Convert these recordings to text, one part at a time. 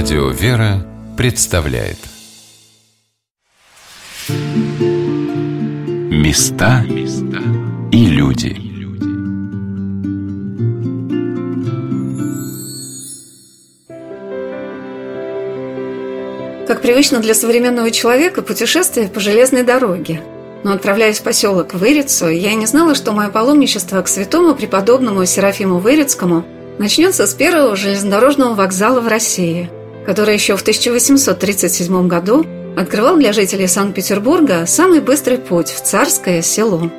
Радио «Вера» представляет. Места и люди. Как привычно для современного человека путешествие по железной дороге. Но отправляясь в поселок Вырицу, я не знала, что мое паломничество к святому преподобному Серафиму Вырицкому начнется с первого железнодорожного вокзала в России, который еще в 1837 году открывал для жителей Санкт-Петербурга самый быстрый путь в Царское село.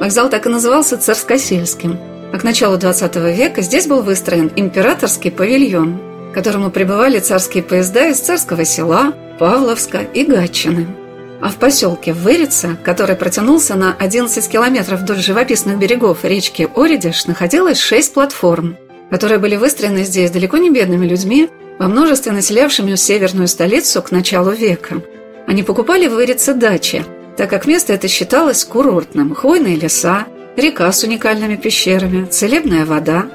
Вокзал так и назывался Царскосельским, а к началу XX века здесь был выстроен императорский павильон, к которому прибывали царские поезда из Царского села, Павловска и Гатчины. А в поселке Вырица, который протянулся на 11 километров вдоль живописных берегов речки Оридиш, находилось 6 платформ – которые были выстроены здесь далеко не бедными людьми, во множестве населявшими северную столицу к началу века. Они покупали в Вырице дачи, так как место это считалось курортным, хвойные леса, река с уникальными пещерами, целебная вода.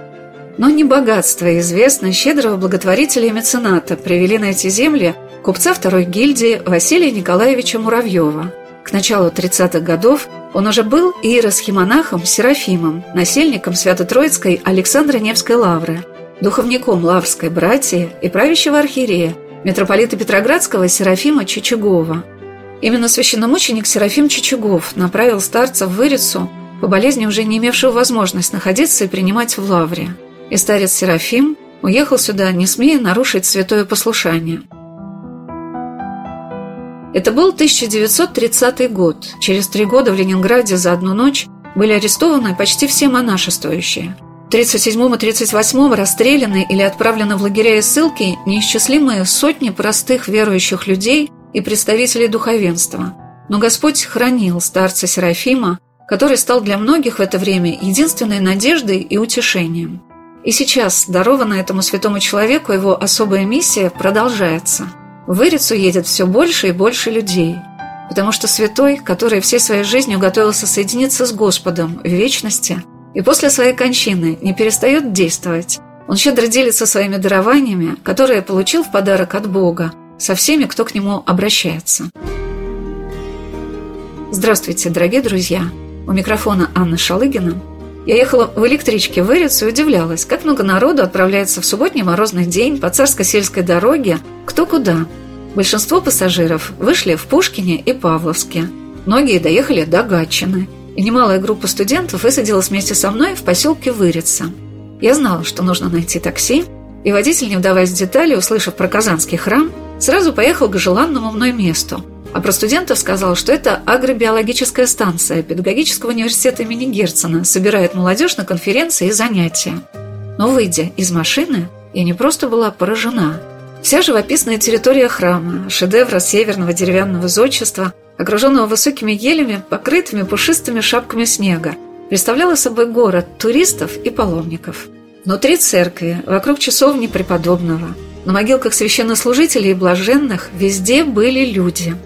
Но не богатство и известность щедрого благотворителя и мецената привели на эти земли купца второй гильдии Василия Николаевича Муравьева. К началу 30-х годов он уже был иеросхимонахом Серафимом, насельником Свято-Троицкой Александра Невской лавры, духовником Лаврской братьи и правящего архиерея, митрополита Петроградского Серафима Чичугова. Именно священномученик Серафим Чичугов направил старца в Вырицу по болезни, уже не имевшего возможность находиться и принимать в лавре. И старец Серафим уехал сюда, не смея нарушить святое послушание – это был 1930 год. Через три года в Ленинграде за одну ночь были арестованы почти все монашествующие. В 37 и 38 расстреляны или отправлены в лагеря и ссылки неисчислимые сотни простых верующих людей и представителей духовенства. Но Господь хранил старца Серафима, который стал для многих в это время единственной надеждой и утешением. И сейчас, дарованная этому святому человеку, его особая миссия продолжается – в Ирицу едет все больше и больше людей, потому что святой, который всей своей жизнью готовился соединиться с Господом в вечности и после своей кончины не перестает действовать. Он щедро делится своими дарованиями, которые получил в подарок от Бога, со всеми, кто к нему обращается. Здравствуйте, дорогие друзья! У микрофона Анна Шалыгина. Я ехала в электричке в Ирицу и удивлялась, как много народу отправляется в субботний морозный день по царско-сельской дороге кто куда. Большинство пассажиров вышли в Пушкине и Павловске. Многие доехали до Гатчины. И немалая группа студентов высадилась вместе со мной в поселке Вырица. Я знала, что нужно найти такси, и водитель, не вдаваясь в детали, услышав про Казанский храм, сразу поехал к желанному мной месту – а про студентов сказал, что это агробиологическая станция педагогического университета имени Герцена собирает молодежь на конференции и занятия. Но выйдя из машины, я не просто была поражена. Вся живописная территория храма, шедевра северного деревянного зодчества, окруженного высокими елями, покрытыми пушистыми шапками снега, представляла собой город туристов и паломников. Внутри церкви, вокруг часовни преподобного, на могилках священнослужителей и блаженных везде были люди –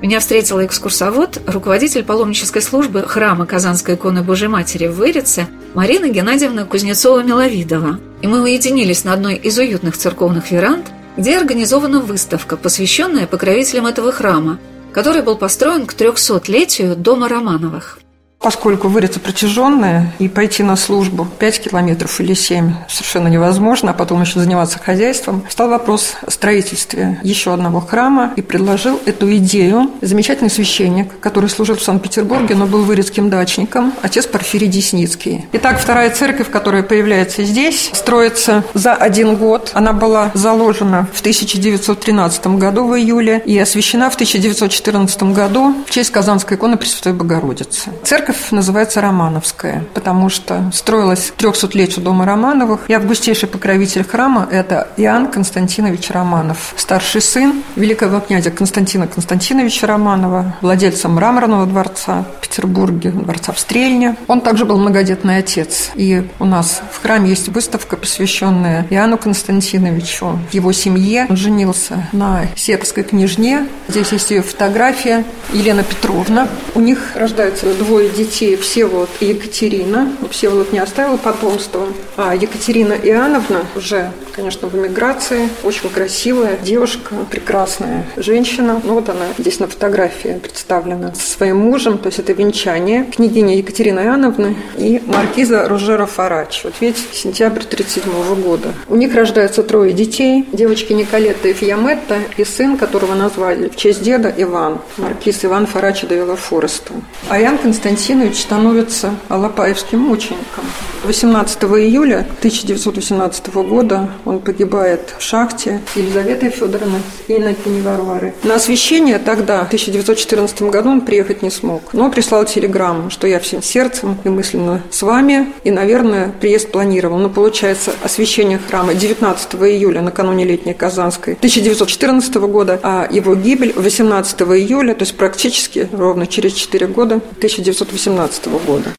меня встретила экскурсовод, руководитель паломнической службы храма Казанской иконы Божьей Матери в Вырице Марина Геннадьевна Кузнецова-Миловидова. И мы уединились на одной из уютных церковных веранд, где организована выставка, посвященная покровителям этого храма, который был построен к 300-летию Дома Романовых. Поскольку выриться протяженная и пойти на службу 5 километров или 7 совершенно невозможно, а потом еще заниматься хозяйством, стал вопрос о строительстве еще одного храма и предложил эту идею замечательный священник, который служил в Санкт-Петербурге, но был вырецким дачником, отец Порфирий Десницкий. Итак, вторая церковь, которая появляется здесь, строится за один год. Она была заложена в 1913 году в июле и освящена в 1914 году в честь Казанской иконы Пресвятой Богородицы. Церковь церковь называется Романовская, потому что строилась к 300-летию дома Романовых, и августейший покровитель храма – это Иоанн Константинович Романов, старший сын великого князя Константина Константиновича Романова, владельца мраморного дворца в Петербурге, дворца в Стрельне. Он также был многодетный отец, и у нас в храме есть выставка, посвященная Иоанну Константиновичу, его семье. Он женился на сербской княжне, здесь есть ее фотография, Елена Петровна. У них рождаются двое детей, детей Всеволод и Екатерина. Всеволод не оставил потомства, а Екатерина Иоанновна уже, конечно, в эмиграции, очень красивая девушка, прекрасная женщина. Ну вот она здесь на фотографии представлена со своим мужем, то есть это венчание княгиня Екатерины Иоанновны и маркиза Ружера Фарач. Вот видите, сентябрь 1937 года. У них рождаются трое детей. Девочки Николетта и Фиаметта и сын, которого назвали в честь деда Иван, маркиз Иван Фарачи де Фореста. А Ян Константинович становится Алапаевским мучеником. 18 июля 1918 года он погибает в шахте Елизаветы Федоровны и Иннокени Варвары. На освещение тогда, в 1914 году, он приехать не смог, но прислал телеграмму, что я всем сердцем и мысленно с вами, и, наверное, приезд планировал. Но получается освещение храма 19 июля, накануне летней Казанской 1914 года, а его гибель 18 июля, то есть практически ровно через 4 года 1918 года.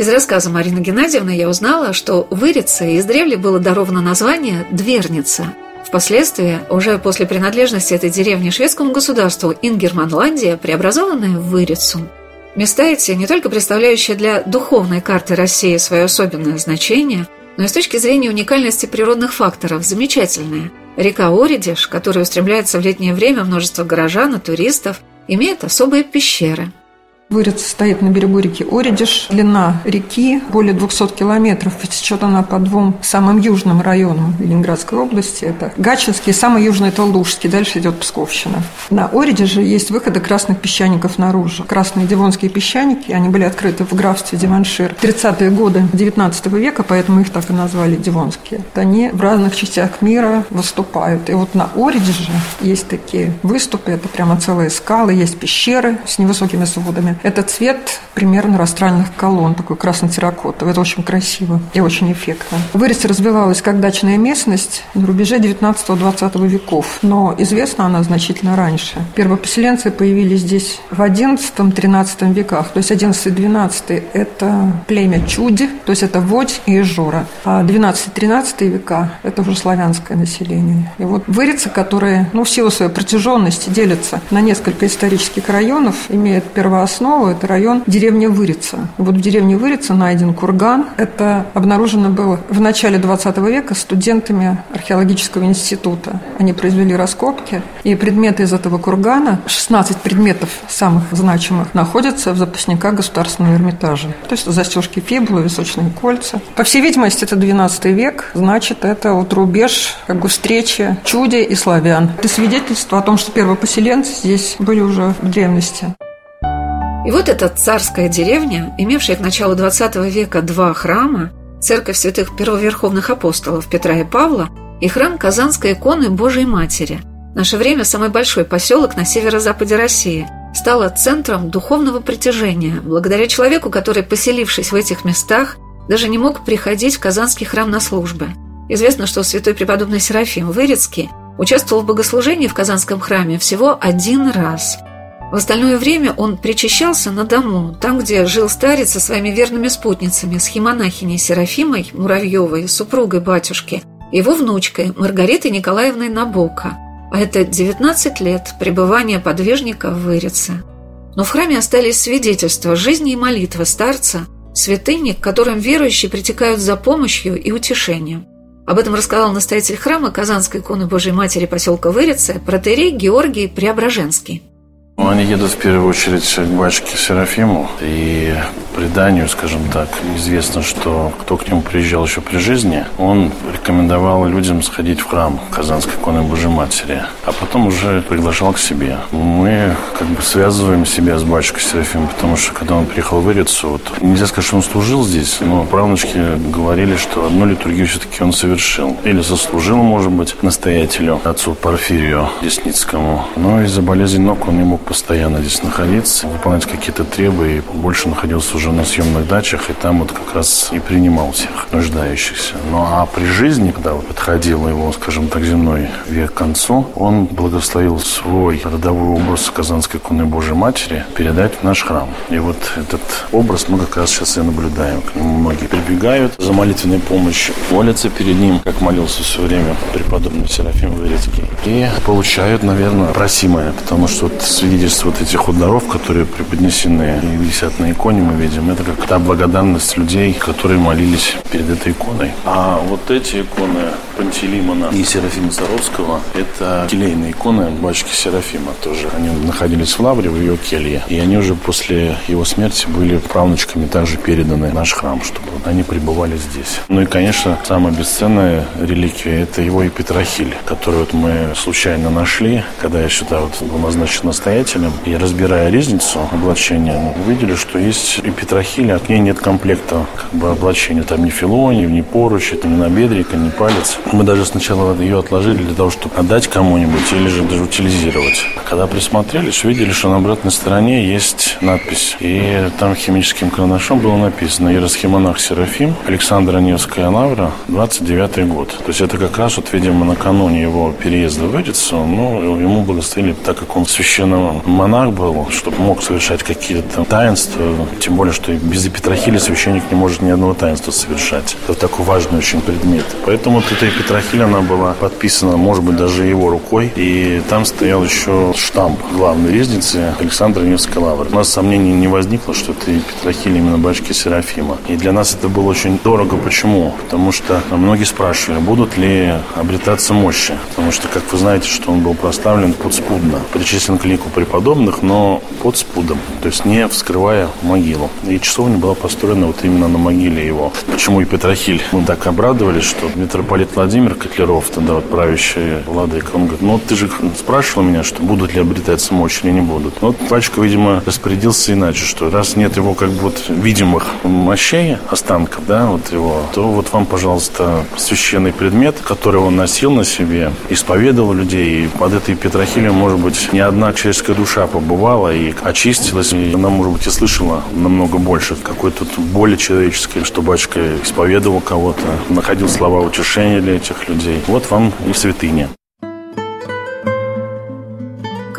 Из рассказа Марины Геннадьевны я узнала, что Вырице издревле было даровано название «Дверница». Впоследствии, уже после принадлежности этой деревни шведскому государству Ингерманландия, преобразованная в Вырицу. Места эти, не только представляющие для духовной карты России свое особенное значение, но и с точки зрения уникальности природных факторов замечательные. Река Оридиш, которая устремляется в летнее время множество горожан и туристов, имеет особые пещеры – Вырец стоит на берегу реки Оридиш. Длина реки более 200 километров. Течет она по двум самым южным районам Ленинградской области. Это Гачинский, самый южный – это Лужский. Дальше идет Псковщина. На Оридиже есть выходы красных песчаников наружу. Красные дивонские песчаники, они были открыты в графстве Диваншир в 30-е годы 19 века, поэтому их так и назвали Дивонские. Они в разных частях мира выступают. И вот на Оридиже есть такие выступы, это прямо целые скалы, есть пещеры с невысокими сводами. Это цвет примерно растральных колонн, такой красно-терракотовый. Это очень красиво и очень эффектно. Вырез развивалась как дачная местность на рубеже 19-20 веков, но известна она значительно раньше. Первопоселенцы появились здесь в 11-13 веках, то есть 11-12 – это племя Чуди, то есть это Водь и Жора, а 12-13 века – это уже славянское население. И вот Вырица, которые, ну, в силу своей протяженности делятся на несколько исторических районов, имеют первооснову основу – это район деревни Вырица. Вот в деревне Вырица найден курган. Это обнаружено было в начале 20 века студентами археологического института. Они произвели раскопки, и предметы из этого кургана, 16 предметов самых значимых, находятся в запасниках Государственного Эрмитажа. То есть застежки фибулы, височные кольца. По всей видимости, это 12 век, значит, это вот рубеж как бы встречи чуди и славян. Это свидетельство о том, что первопоселенцы здесь были уже в древности. И вот эта царская деревня, имевшая к началу XX века два храма, церковь святых первоверховных апостолов Петра и Павла и храм Казанской иконы Божией Матери, в наше время самый большой поселок на северо-западе России, стала центром духовного притяжения, благодаря человеку, который, поселившись в этих местах, даже не мог приходить в Казанский храм на службы. Известно, что святой преподобный Серафим Вырицкий участвовал в богослужении в Казанском храме всего один раз – в остальное время он причащался на дому, там, где жил старец со своими верными спутницами, с химонахиней Серафимой Муравьевой, супругой батюшки, его внучкой Маргаритой Николаевной Набока. А это 19 лет пребывания подвижника в Вырице. Но в храме остались свидетельства жизни и молитвы старца, святыни, к которым верующие притекают за помощью и утешением. Об этом рассказал настоятель храма Казанской иконы Божьей Матери поселка Вырице протерей Георгий Преображенский. Они едут в первую очередь к батюшке Серафиму. И преданию, скажем так, известно, что кто к нему приезжал еще при жизни, он рекомендовал людям сходить в храм Казанской иконы Божьей Матери, а потом уже приглашал к себе. Мы как бы связываем себя с батюшкой Серафимом, потому что когда он приехал в Ирицу, вот, нельзя сказать, что он служил здесь, но правнучки говорили, что одну литургию все-таки он совершил. Или заслужил, может быть, настоятелю, отцу Порфирию Десницкому. Но из-за болезни ног он не мог постоянно здесь находиться, выполнять какие-то требы и больше находился уже на съемных дачах, и там вот как раз и принимал всех нуждающихся. Ну а при жизни, когда подходил его, скажем так, земной век к концу, он благословил свой родовой образ Казанской иконы Божьей Матери передать в наш храм. И вот этот образ мы как раз сейчас и наблюдаем. К нему многие прибегают за молитвенной помощью, молятся перед ним, как молился все время преподобный Серафим Вырецкий, и получают, наверное, просимое, потому что вот свидетельство свидетельство вот этих ударов, которые преподнесены и висят на иконе, мы видим, это как та благодарность людей, которые молились перед этой иконой. А вот эти иконы Пантелеймона и Серафима Саровского, это келейные иконы батюшки Серафима тоже. Они находились в Лавре, в ее келье. И они уже после его смерти были правнучками также переданы в наш храм, чтобы они пребывали здесь. Ну и, конечно, самая бесценная реликвия – это его Епитрахиль, который вот мы случайно нашли, когда я сюда вот был назначен настоятелем. И разбирая резницу облачения, увидели, что есть Епитрахиль, а к ней нет комплекта как бы облачения. Там ни филони, ни поручи, ни набедрика, ни палец. Мы даже сначала ее отложили для того, чтобы отдать кому-нибудь или же даже утилизировать. А когда присмотрелись, увидели, что на обратной стороне есть надпись. И там химическим карандашом было написано «Иеросхимонах Серафим, Александра Невская лавра, 29 год». То есть это как раз, вот, видимо, накануне его переезда в Эрицу, ну, ему благословили, так как он священный монах был, чтобы мог совершать какие-то таинства, тем более, что без Петрохиля священник не может ни одного таинства совершать. Это такой важный очень предмет. Поэтому вот эта Петрохиль, она была подписана, может быть, даже его рукой, и там стоял еще штамп главной резницы Александра Невской лавры. У нас сомнений не возникло, что это Петрохиль именно батюшки Серафима. И для нас это было очень дорого. Почему? Потому что многие спрашивали, будут ли обретаться мощи. Потому что, как вы знаете, что он был проставлен подспудно, причислен к лику преподобных, но под спудом, то есть не вскрывая могилу. И часовня была построена вот именно на могиле его. Почему и Петрохиль? Мы так обрадовались, что митрополит Владимир Котлеров, тогда вот правящий владыка, он говорит, ну ты же спрашивал меня, что будут ли обретаться мощи или не будут. Вот пачка, видимо, распорядился иначе, что раз нет его как бы вот видимых мощей, останков, да, вот его, то вот вам, пожалуйста, священный предмет, который он носил на себе, исповедовал людей, и под этой Петрохилем, может быть, не одна человеческая душа побывала и очистилась, и она, может быть, и слышала намного больше какой-то боли человеческой, что батюшка исповедовал кого-то, находил слова утешения для этих людей. Вот вам и святыня.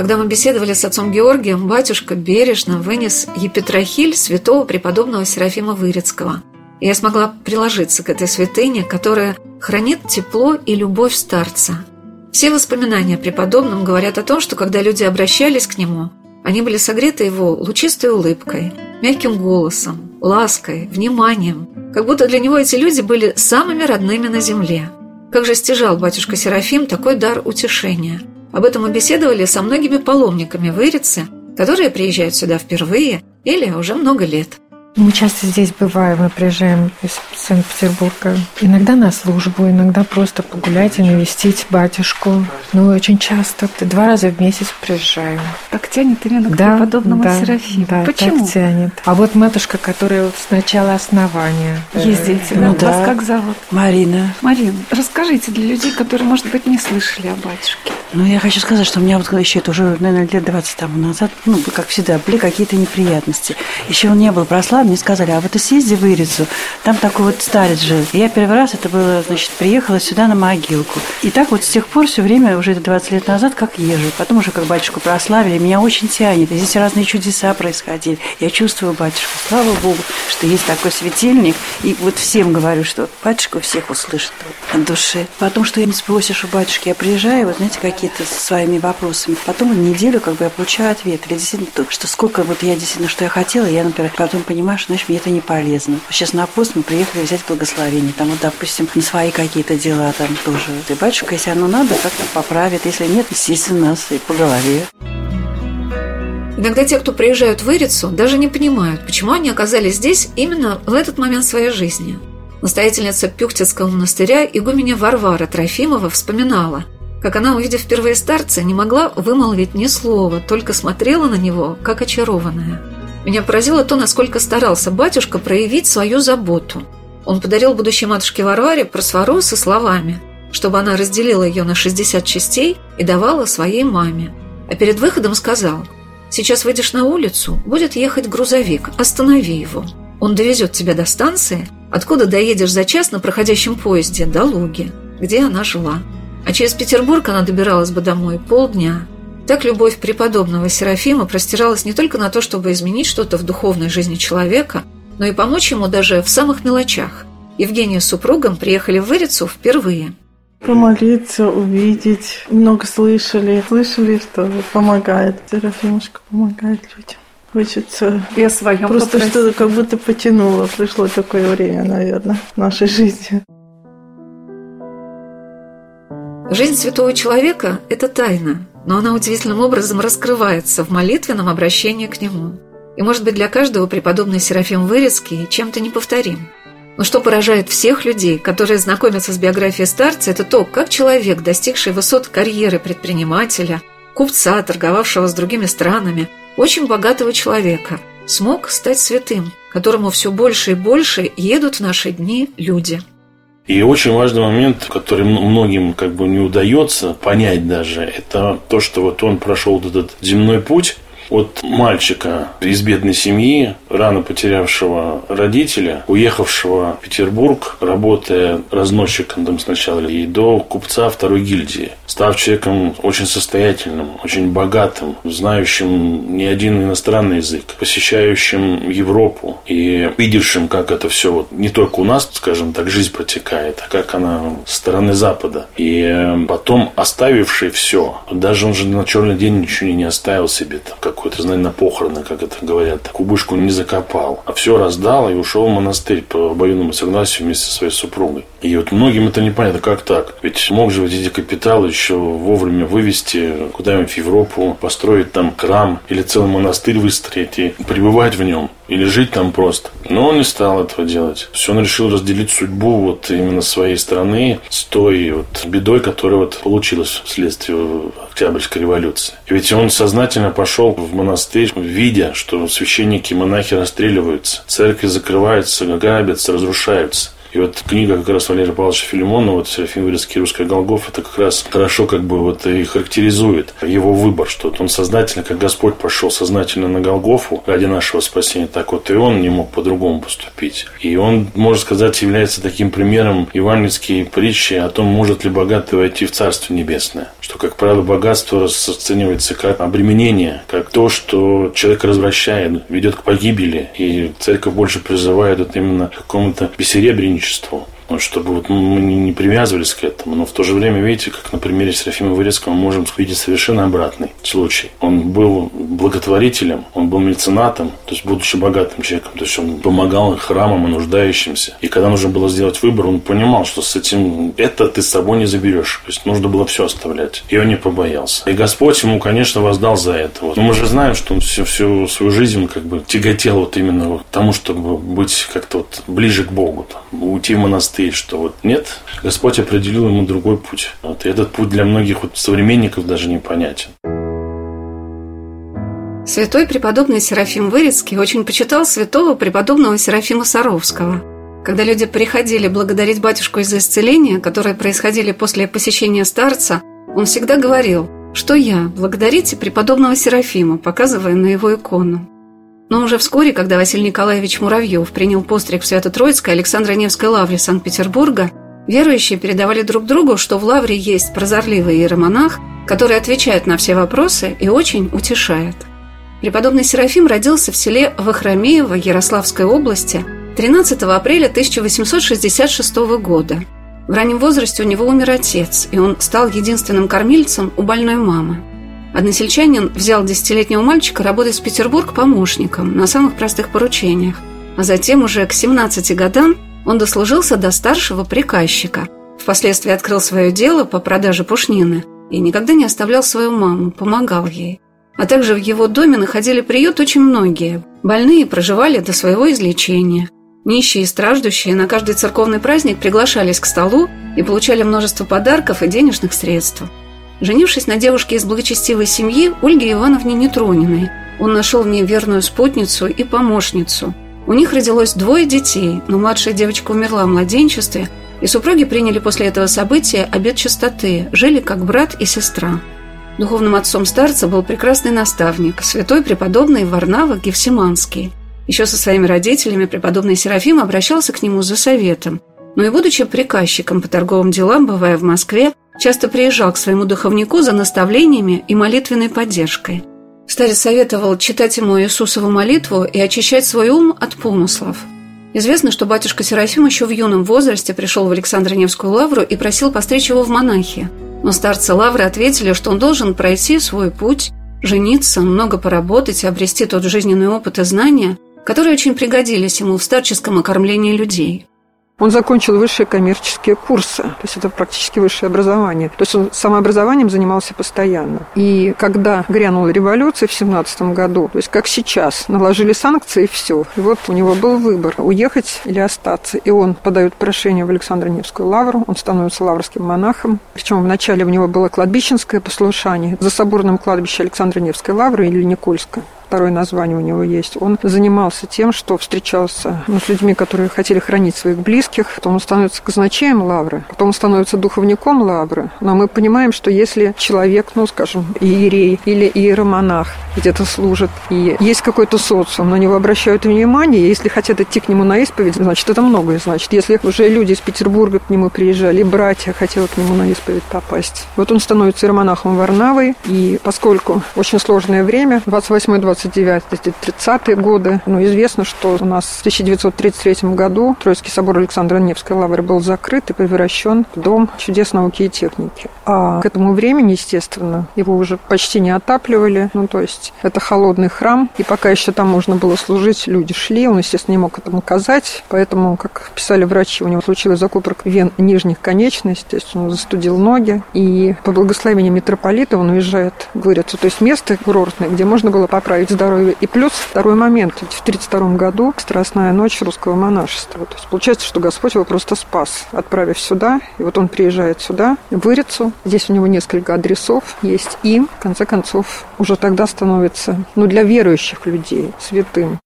Когда мы беседовали с отцом Георгием, батюшка бережно вынес епитрахиль святого преподобного Серафима Вырицкого. И я смогла приложиться к этой святыне, которая хранит тепло и любовь старца. Все воспоминания о преподобном говорят о том, что когда люди обращались к нему, они были согреты его лучистой улыбкой, мягким голосом, лаской, вниманием, как будто для него эти люди были самыми родными на земле. Как же стяжал батюшка Серафим такой дар утешения. Об этом мы беседовали со многими паломниками в Ирице, которые приезжают сюда впервые или уже много лет. Мы часто здесь бываем, мы приезжаем из Санкт-Петербурга. Иногда на службу, иногда просто погулять и навестить батюшку. Ну, очень часто, два раза в месяц приезжаем. Так тянет именно к да, преподобному да, Серафиму. Да, Почему? так тянет. А вот матушка, которая вот с начала основания. Есть дети, ну, да? да. Вас как зовут? Марина. Марина, расскажите для людей, которые, может быть, не слышали о батюшке. Ну, я хочу сказать, что у меня вот еще это уже, наверное, лет 20 тому назад, ну, как всегда, были какие-то неприятности. Еще он не был прославлен, мне сказали, а вот ты съезди в Ирицу, там такой вот старец жил. И я первый раз, это было, значит, приехала сюда на могилку. И так вот с тех пор все время, уже это 20 лет назад, как езжу. Потом уже как батюшку прославили, меня очень тянет. И здесь разные чудеса происходили. Я чувствую батюшку. Слава Богу, что есть такой светильник. И вот всем говорю, что батюшка всех услышит от души. Потом, что я не спросишь у батюшки, я приезжаю, вот знаете, какие-то со своими вопросами. Потом неделю как бы я получаю ответ. Или действительно, то, что сколько вот я действительно, что я хотела, я, например, потом понимаю, что, знаешь, мне это не полезно. Сейчас на пост мы приехали взять благословение. Там вот, допустим, на свои какие-то дела там тоже. И батюшка, если оно надо, как-то поправит. Если нет, естественно, нас и по голове. Иногда те, кто приезжают в Ирицу, даже не понимают, почему они оказались здесь именно в этот момент своей жизни. Настоятельница Пюхтицкого монастыря игуменя Варвара Трофимова вспоминала, как она, увидев впервые старца, не могла вымолвить ни слова, только смотрела на него, как очарованная. Меня поразило то, насколько старался батюшка проявить свою заботу. Он подарил будущей матушке Варваре просфору со словами, чтобы она разделила ее на 60 частей и давала своей маме. А перед выходом сказал, «Сейчас выйдешь на улицу, будет ехать грузовик, останови его. Он довезет тебя до станции, откуда доедешь за час на проходящем поезде до Луги, где она жила. А через Петербург она добиралась бы домой полдня. Так любовь преподобного Серафима простиралась не только на то, чтобы изменить что-то в духовной жизни человека, но и помочь ему даже в самых мелочах. Евгения с супругом приехали в Вырицу впервые. Помолиться, увидеть. Много слышали. Слышали, что помогает. Серафимушка помогает людям. Хочется о своем просто попросить. что-то как будто потянуло. Пришло такое время, наверное, в нашей жизни. Жизнь святого человека – это тайна, но она удивительным образом раскрывается в молитвенном обращении к нему. И, может быть, для каждого преподобный Серафим Вырицкий чем-то неповторим. Но что поражает всех людей, которые знакомятся с биографией старца, это то, как человек, достигший высот карьеры предпринимателя, купца, торговавшего с другими странами, очень богатого человека, смог стать святым, которому все больше и больше едут в наши дни люди. И очень важный момент, который многим как бы не удается понять даже, это то, что вот он прошел этот земной путь от мальчика из бедной семьи, рано потерявшего родителя, уехавшего в Петербург, работая разносчиком сначала, и до купца второй гильдии, став человеком очень состоятельным, очень богатым, знающим не один иностранный язык, посещающим Европу и видевшим, как это все вот не только у нас, скажем так, жизнь протекает, а как она со стороны Запада. И э, потом оставивший все, даже он же на черный день ничего не оставил себе, там, какой-то, знаете, на похороны, как это говорят, кубышку не закопал, а все раздал и ушел в монастырь по обоюдному согласию вместе со своей супругой. И вот многим это непонятно, как так? Ведь мог же вот эти капиталы еще вовремя вывести куда-нибудь в Европу, построить там храм или целый монастырь выстроить и пребывать в нем или жить там просто. Но он не стал этого делать. Все, он решил разделить судьбу вот именно своей страны с той вот бедой, которая вот получилась вследствие Октябрьской революции. И ведь он сознательно пошел в монастырь, видя, что священники и монахи расстреливаются, церкви закрываются, грабятся, разрушаются. И вот книга как раз Валерия Павловича Филимонова, вот Серафим Вырицкий «Русская Голгоф», это как раз хорошо как бы вот и характеризует его выбор, что вот он сознательно, как Господь пошел сознательно на Голгофу ради нашего спасения, так вот и он не мог по-другому поступить. И он, можно сказать, является таким примером евангельской притчи о том, может ли богатый войти в Царство Небесное. Что, как правило, богатство расценивается как обременение, как то, что человек развращает, ведет к погибели. И церковь больше призывает вот именно к какому-то бессеребренничеству, ну, чтобы вот мы не привязывались к этому. Но в то же время, видите, как на примере Серафима Вырецкого мы можем видеть совершенно обратный случай. Он был благотворителем, он был меценатом, то есть будучи богатым человеком, то есть он помогал храмам и нуждающимся. И когда нужно было сделать выбор, он понимал, что с этим это ты с собой не заберешь. То есть нужно было все оставлять. И он не побоялся. И Господь ему, конечно, воздал за это. Вот. Но мы же знаем, что он всю, всю свою жизнь как бы тяготел вот именно к тому, чтобы быть как-то вот ближе к Богу, там, уйти в монастырь, что вот нет, Господь определил ему другой путь. Вот. И этот путь для многих вот современников даже непонятен. Святой преподобный Серафим Вырицкий очень почитал святого преподобного Серафима Саровского. Когда люди приходили благодарить батюшку из-за исцеления, которые происходили после посещения старца, он всегда говорил, что я, благодарите преподобного Серафима, показывая на его икону. Но уже вскоре, когда Василий Николаевич Муравьев принял постриг в Свято-Троицкой Александро-Невской лавре Санкт-Петербурга, верующие передавали друг другу, что в лавре есть прозорливый иеромонах, который отвечает на все вопросы и очень утешает. Преподобный Серафим родился в селе Вахромеево Ярославской области 13 апреля 1866 года. В раннем возрасте у него умер отец, и он стал единственным кормильцем у больной мамы. Односельчанин взял десятилетнего мальчика работать в Петербург помощником на самых простых поручениях, а затем уже к 17 годам он дослужился до старшего приказчика. Впоследствии открыл свое дело по продаже пушнины и никогда не оставлял свою маму, помогал ей. А также в его доме находили приют очень многие. Больные проживали до своего излечения. Нищие и страждущие на каждый церковный праздник приглашались к столу и получали множество подарков и денежных средств. Женившись на девушке из благочестивой семьи Ольге Ивановне Нетрониной, он нашел в ней верную спутницу и помощницу. У них родилось двое детей, но младшая девочка умерла в младенчестве, и супруги приняли после этого события обет чистоты, жили как брат и сестра. Духовным отцом старца был прекрасный наставник, святой преподобный Варнава Гефсиманский. Еще со своими родителями преподобный Серафим обращался к нему за советом, но и будучи приказчиком по торговым делам, бывая в Москве, часто приезжал к своему духовнику за наставлениями и молитвенной поддержкой. Старец советовал читать ему Иисусову молитву и очищать свой ум от помыслов. Известно, что батюшка Серафим еще в юном возрасте пришел в Александро-Невскую лавру и просил постричь его в монахи. Но старцы лавры ответили, что он должен пройти свой путь, жениться, много поработать и обрести тот жизненный опыт и знания, которые очень пригодились ему в старческом окормлении людей. Он закончил высшие коммерческие курсы, то есть это практически высшее образование. То есть он самообразованием занимался постоянно. И когда грянула революция в 17 году, то есть как сейчас, наложили санкции и все. И вот у него был выбор, уехать или остаться. И он подает прошение в Александро-Невскую лавру, он становится лаврским монахом. Причем вначале у него было кладбищенское послушание за соборным кладбищем Александро-Невской лавры или Никольска второе название у него есть, он занимался тем, что встречался ну, с людьми, которые хотели хранить своих близких. Потом он становится казначеем лавры, потом он становится духовником лавры. Но мы понимаем, что если человек, ну, скажем, иерей или иеромонах где-то служит, и есть какой-то социум, на него обращают внимание, если хотят идти к нему на исповедь, значит, это многое значит. Если уже люди из Петербурга к нему приезжали, братья хотели к нему на исповедь попасть. Вот он становится иеромонахом Варнавой, и поскольку очень сложное время, 28-20 29-30-е годы. Ну, известно, что у нас в 1933 году Троицкий собор Александра Невской лавры был закрыт и превращен в Дом чудес науки и техники. А к этому времени, естественно, его уже почти не отапливали. Ну, то есть это холодный храм, и пока еще там можно было служить, люди шли. Он, естественно, не мог этому указать, поэтому, как писали врачи, у него случилось закупорка вен нижних конечностей, то есть он застудил ноги, и по благословению митрополита он уезжает в Ирицу, то есть место курортное, где можно было поправить здоровья. И плюс второй момент. В 1932 году Страстная ночь русского монашества. То есть получается, что Господь его просто спас, отправив сюда. И вот он приезжает сюда, в Ирицу. Здесь у него несколько адресов есть. И, в конце концов, уже тогда становится, ну, для верующих людей святым.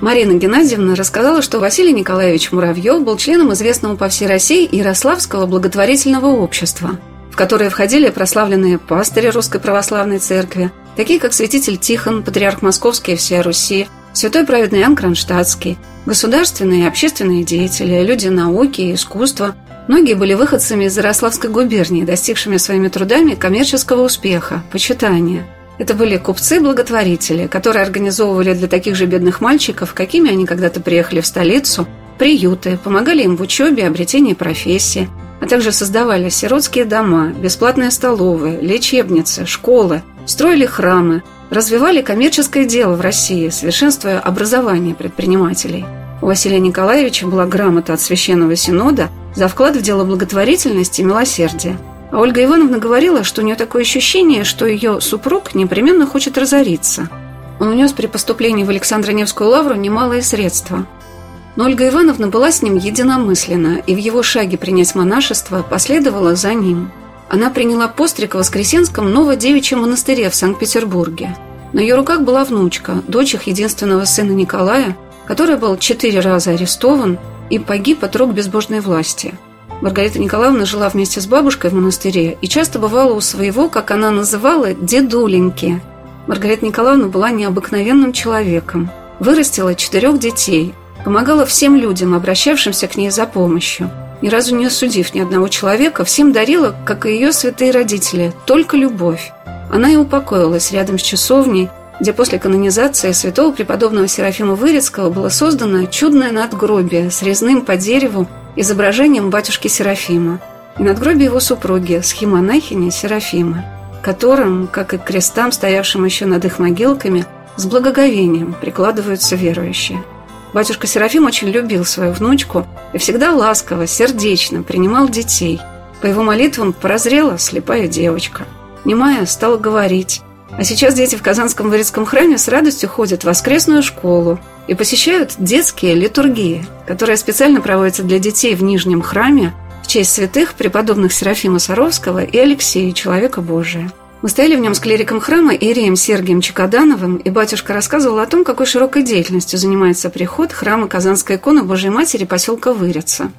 Марина Геннадьевна рассказала, что Василий Николаевич Муравьев был членом известного по всей России Ярославского благотворительного общества, в которое входили прославленные пастыри Русской Православной Церкви, такие как святитель Тихон, патриарх Московский и всея Руси, святой праведный Иоанн Кронштадтский, государственные и общественные деятели, люди науки и искусства. Многие были выходцами из Ярославской губернии, достигшими своими трудами коммерческого успеха, почитания. Это были купцы-благотворители, которые организовывали для таких же бедных мальчиков, какими они когда-то приехали в столицу, приюты, помогали им в учебе обретении профессии, а также создавали сиротские дома, бесплатные столовые, лечебницы, школы – строили храмы, развивали коммерческое дело в России, совершенствуя образование предпринимателей. У Василия Николаевича была грамота от Священного Синода за вклад в дело благотворительности и милосердия. А Ольга Ивановна говорила, что у нее такое ощущение, что ее супруг непременно хочет разориться. Он унес при поступлении в Александро-Невскую лавру немалые средства. Но Ольга Ивановна была с ним единомыслена, и в его шаге принять монашество последовала за ним – она приняла постриг в Воскресенском Новодевичьем монастыре в Санкт-Петербурге. На ее руках была внучка, дочь их единственного сына Николая, который был четыре раза арестован и погиб от рук безбожной власти. Маргарита Николаевна жила вместе с бабушкой в монастыре и часто бывала у своего, как она называла, дедуленьки. Маргарита Николаевна была необыкновенным человеком. Вырастила четырех детей, помогала всем людям, обращавшимся к ней за помощью – ни разу не осудив ни одного человека, всем дарила, как и ее святые родители, только любовь. Она и упокоилась рядом с часовней, где после канонизации святого преподобного Серафима Вырицкого было создано чудное надгробие с резным по дереву изображением батюшки Серафима и надгробие его супруги, схемонахини Серафима, которым, как и крестам, стоявшим еще над их могилками, с благоговением прикладываются верующие. Батюшка Серафим очень любил свою внучку и всегда ласково, сердечно принимал детей. По его молитвам прозрела слепая девочка. Немая стала говорить. А сейчас дети в Казанском Вырицком храме с радостью ходят в воскресную школу и посещают детские литургии, которые специально проводятся для детей в Нижнем храме в честь святых преподобных Серафима Саровского и Алексея, человека Божия. Мы стояли в нем с клириком храма Иереем Сергием Чекадановым, и батюшка рассказывал о том, какой широкой деятельностью занимается приход храма Казанской иконы Божьей Матери поселка Вырица.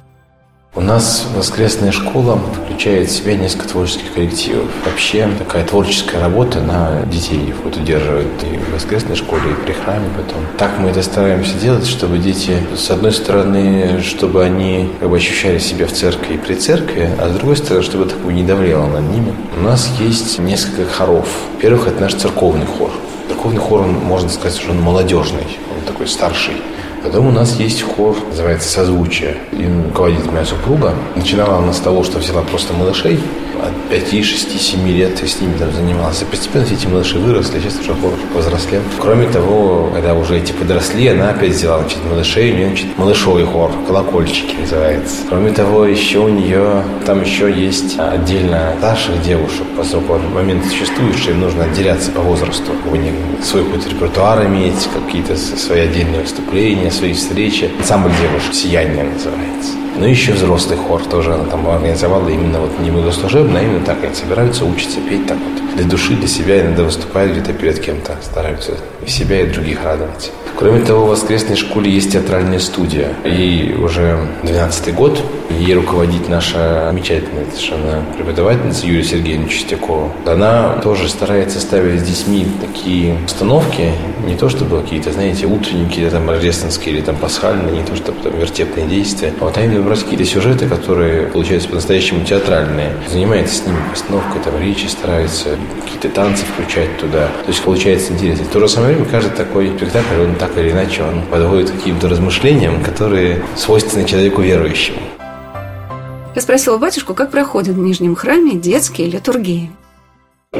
У нас воскресная школа включает в себя несколько творческих коллективов. Вообще такая творческая работа на детей вот удерживает и в воскресной школе, и при храме потом. Так мы это стараемся делать, чтобы дети, с одной стороны, чтобы они как бы ощущали себя в церкви и при церкви, а с другой стороны, чтобы такое не давлело над ними. У нас есть несколько хоров. Во-первых, это наш церковный хор. Церковный хор, он, можно сказать, он молодежный такой старший. Потом у нас есть хор, называется «Созвучие». Им руководит моя супруга. Начинала она с того, что взяла просто малышей, от 5, 6, 7 лет с ними там занимался. Постепенно эти малыши выросли, сейчас уже хор повзрослел. Кроме того, когда уже эти подросли, она опять взяла значит, малышей, у нее значит, малышовый хор, колокольчики называется. Кроме того, еще у нее, там еще есть отдельно старших девушек, поскольку момент существует, что им нужно отделяться по возрасту. У них свой какой-то репертуар иметь, какие-то свои отдельные выступления, свои встречи. Ансамбль девушек «Сияние» называется. Ну еще взрослый хор тоже она там организовала именно вот не богослужебно, а именно так. Они собираются, учатся петь так вот. Для души, для себя иногда выступают где-то перед кем-то, стараются и себя, и других радовать. Кроме того, в воскресной школе есть театральная студия. И уже 12 год ей руководит наша замечательная совершенно преподавательница Юлия Сергеевна Чистякова. Она тоже старается ставить с детьми такие установки, не то чтобы какие-то, знаете, утренники, там рождественские, или там пасхальные, не то чтобы там вертепные действия, а вот именно брать какие-то сюжеты, которые получаются по-настоящему театральные. Занимается с ними постановкой, там речи старается, какие-то танцы включать туда. То есть получается интересно. В то же самое время каждый такой спектакль, он так или иначе, он подводит к каким-то размышлениям, которые свойственны человеку верующему. Я спросила батюшку, как проходят в Нижнем храме детские литургии.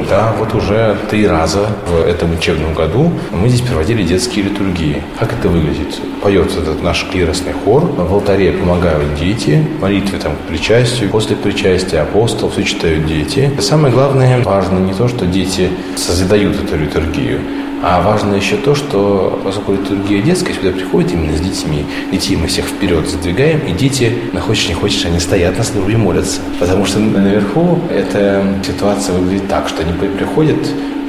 Да, вот уже три раза в этом учебном году мы здесь проводили детские литургии. Как это выглядит? Поется этот наш клиросный хор, в алтаре помогают дети, молитвы там к причастию, после причастия апостол, все читают дети. Самое главное, важно не то, что дети созидают эту литургию, а важно еще то, что поскольку литургия детская, сюда приходит именно с детьми. Детей мы всех вперед задвигаем, и дети, на хочешь не хочешь, они стоят на службе и молятся. Потому что наверху эта ситуация выглядит так, что они приходят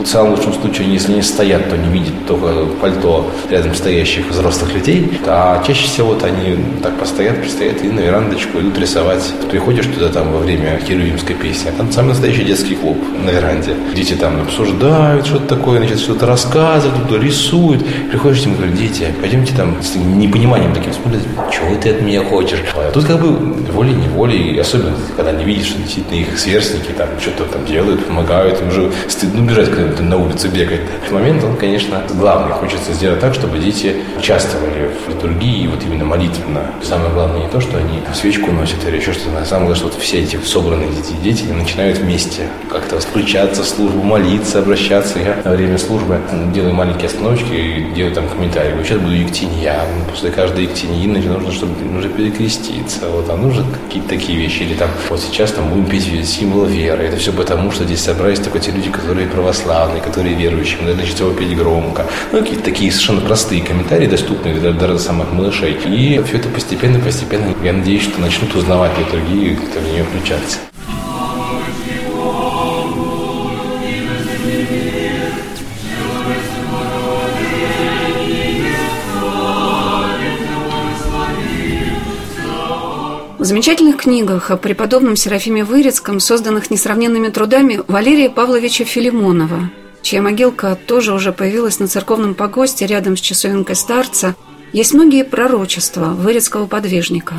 в самом лучшем случае, если не стоят, то не видят только пальто рядом стоящих взрослых людей. А чаще всего вот они так постоят, постоят и на верандочку идут рисовать. Приходишь туда там во время херувимской песни, а там самый настоящий детский клуб на веранде. Дети там обсуждают что-то такое, значит, что-то рассказывают, кто рисуют. Приходишь им и говоришь, дети, пойдемте там с непониманием таким смотрят, чего ты от меня хочешь? А тут как бы волей-неволей, особенно когда не видишь, что действительно их сверстники там что-то там делают, помогают, им уже стыдно бежать, когда на улице бегать. В момент он, конечно, главный. Хочется сделать так, чтобы дети участвовали в литургии, вот именно молитвенно. Самое главное не то, что они свечку носят или еще что-то. Самое главное, что вот все эти собранные дети, дети начинают вместе как-то включаться в службу, молиться, обращаться. Я во время службы делаю маленькие остановочки и делаю там комментарии. Вот сейчас буду ектиньян. После каждой ектиньины нужно, чтобы нужно перекреститься. Вот, а нужно какие-то такие вещи. Или там вот сейчас там будем петь символ веры. Это все потому, что здесь собрались только те люди, которые православные православные, которые верующие, мы должны его петь громко. Ну, какие-то такие совершенно простые комментарии, доступные для, для самых малышей. И все это постепенно-постепенно, я надеюсь, что начнут узнавать литургию и как-то в нее включаться. Замечательных книгах о преподобном Серафиме Вырицком, созданных несравненными трудами Валерия Павловича Филимонова, чья могилка тоже уже появилась на церковном погосте рядом с часовенкой старца, есть многие пророчества Вырицкого подвижника.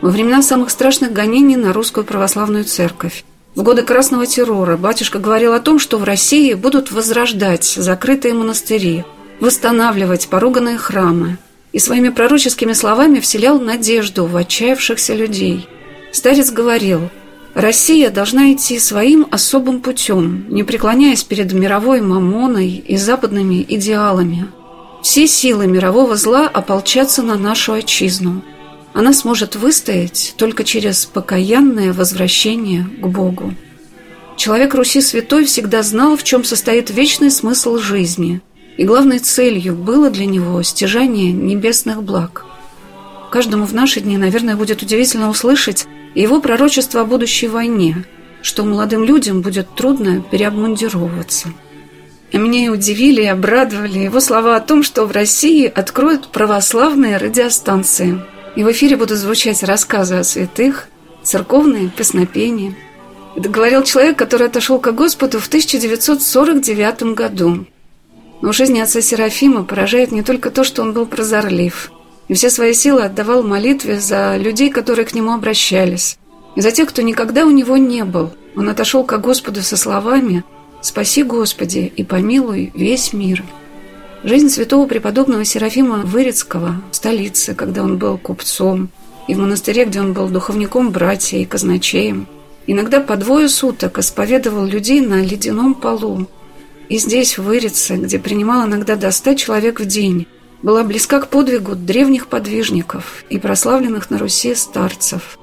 Во времена самых страшных гонений на русскую православную церковь, в годы Красного террора батюшка говорил о том, что в России будут возрождать закрытые монастыри, восстанавливать поруганные храмы – и своими пророческими словами вселял надежду в отчаявшихся людей. Старец говорил, Россия должна идти своим особым путем, не преклоняясь перед мировой мамоной и западными идеалами. Все силы мирового зла ополчатся на нашу отчизну. Она сможет выстоять только через покаянное возвращение к Богу. Человек Руси Святой всегда знал, в чем состоит вечный смысл жизни – и главной целью было для него стяжание небесных благ. Каждому в наши дни, наверное, будет удивительно услышать его пророчество о будущей войне, что молодым людям будет трудно переобмундировываться. А меня и удивили, и обрадовали его слова о том, что в России откроют православные радиостанции. И в эфире будут звучать рассказы о святых, церковные песнопения. Это говорил человек, который отошел к Господу в 1949 году. Но в жизни отца Серафима поражает не только то, что он был прозорлив, и все свои силы отдавал молитве за людей, которые к нему обращались, и за тех, кто никогда у него не был. Он отошел к Господу со словами «Спаси, Господи, и помилуй весь мир». Жизнь святого преподобного Серафима Вырицкого в столице, когда он был купцом, и в монастыре, где он был духовником братья и казначеем, иногда по двое суток исповедовал людей на ледяном полу. И здесь, в Вырице, где принимал иногда до ста человек в день, была близка к подвигу древних подвижников и прославленных на Руси старцев.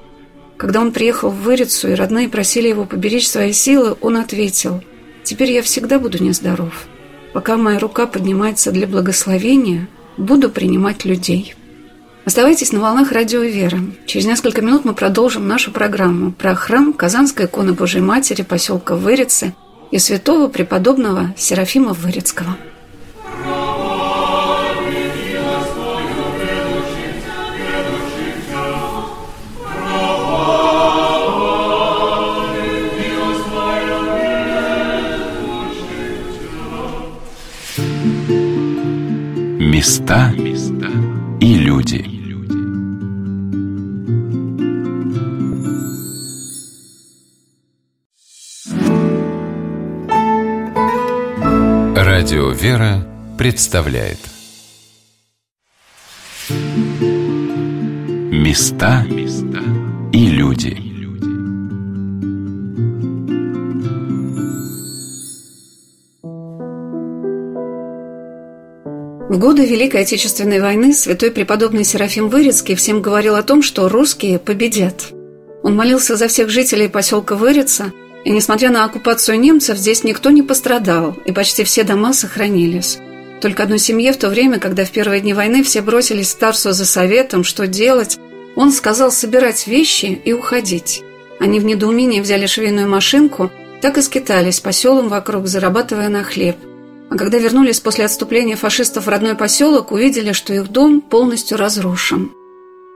Когда он приехал в Вырицу, и родные просили его поберечь свои силы, он ответил, «Теперь я всегда буду нездоров. Пока моя рука поднимается для благословения, буду принимать людей». Оставайтесь на волнах радио «Вера». Через несколько минут мы продолжим нашу программу про храм Казанской иконы Божьей Матери поселка Вырицы и святого преподобного Серафима Вырицкого. Места и люди. Радио «Вера» представляет Места и люди. В годы Великой Отечественной войны святой преподобный Серафим Вырицкий всем говорил о том, что русские победят. Он молился за всех жителей поселка Вырица, и несмотря на оккупацию немцев, здесь никто не пострадал, и почти все дома сохранились. Только одной семье в то время, когда в первые дни войны все бросились к Тарсу за советом, что делать, он сказал собирать вещи и уходить. Они в недоумении взяли швейную машинку, так и скитались по селам вокруг, зарабатывая на хлеб. А когда вернулись после отступления фашистов в родной поселок, увидели, что их дом полностью разрушен.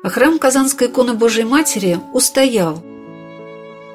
А храм Казанской иконы Божьей Матери устоял.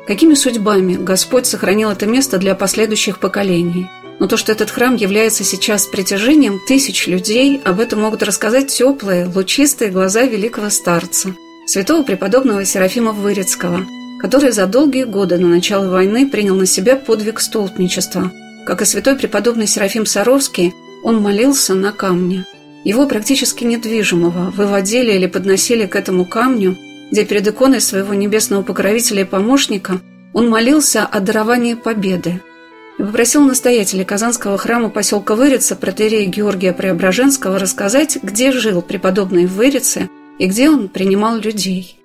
Какими судьбами Господь сохранил это место для последующих поколений? Но то, что этот храм является сейчас притяжением тысяч людей, об этом могут рассказать теплые, лучистые глаза великого старца, святого преподобного Серафима Вырицкого, который за долгие годы на начало войны принял на себя подвиг столпничества – как и святой преподобный Серафим Саровский, он молился на камне. Его практически недвижимого выводили или подносили к этому камню, где перед иконой своего небесного покровителя и помощника он молился о даровании победы и попросил настоятеля Казанского храма поселка Вырица протерея Георгия Преображенского рассказать, где жил преподобный в Вырице и где он принимал людей.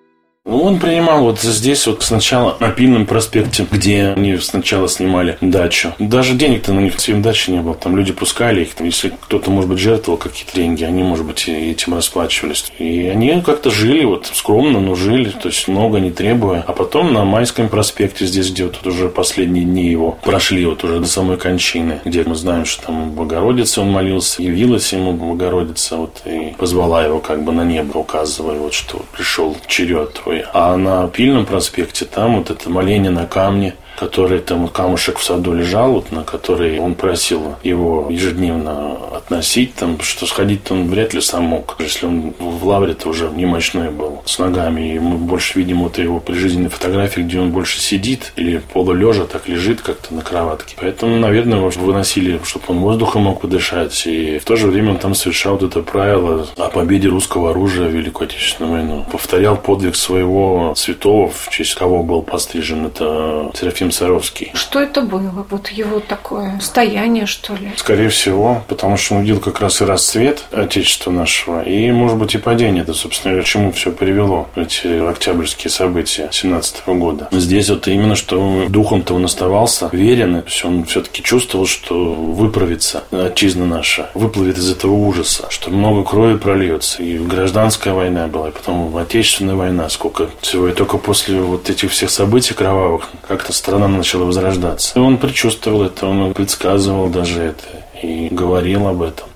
Ну, он принимал вот здесь вот сначала на Пильном проспекте, где они сначала снимали дачу. Даже денег-то на них всем дачи не было. Там люди пускали их. Если кто-то, может быть, жертвовал какие-то деньги, они, может быть, этим расплачивались. И они как-то жили вот скромно, но жили, то есть много не требуя. А потом на Майском проспекте, здесь, где вот уже последние дни его прошли, вот уже до самой кончины, где мы знаем, что там Богородица он молился, явилась ему Богородица, вот и позвала его как бы на небо, указывая, вот что пришел черед твой Москвы. А на Пильном проспекте там вот это моление на камне, который там камушек в саду лежал, вот, на который он просил его ежедневно относить, там, что сходить-то он вряд ли сам мог, если он в лавре-то уже немощной был с ногами, и мы больше видим вот его прижизненной фотографии, где он больше сидит или полулежа так лежит как-то на кроватке. Поэтому, наверное, его выносили, чтобы он воздухом мог подышать, и в то же время он там совершал вот это правило о победе русского оружия в Великую Отечественную войну. Повторял подвиг своего святого, в честь кого был пострижен, это Серафим Ефим Саровский. Что это было? Вот его такое состояние, что ли? Скорее всего, потому что он видел как раз и расцвет Отечества нашего, и, может быть, и падение. Это, собственно, к чему все привело, эти октябрьские события 17 года. Здесь вот именно, что духом-то он оставался верен, то есть он все-таки чувствовал, что выправится отчизна наша, выплывет из этого ужаса, что много крови прольется. И гражданская война была, и потом Отечественная война, сколько всего. И только после вот этих всех событий кровавых как-то стало страна начала возрождаться. И он предчувствовал это, он предсказывал даже это и говорил об этом.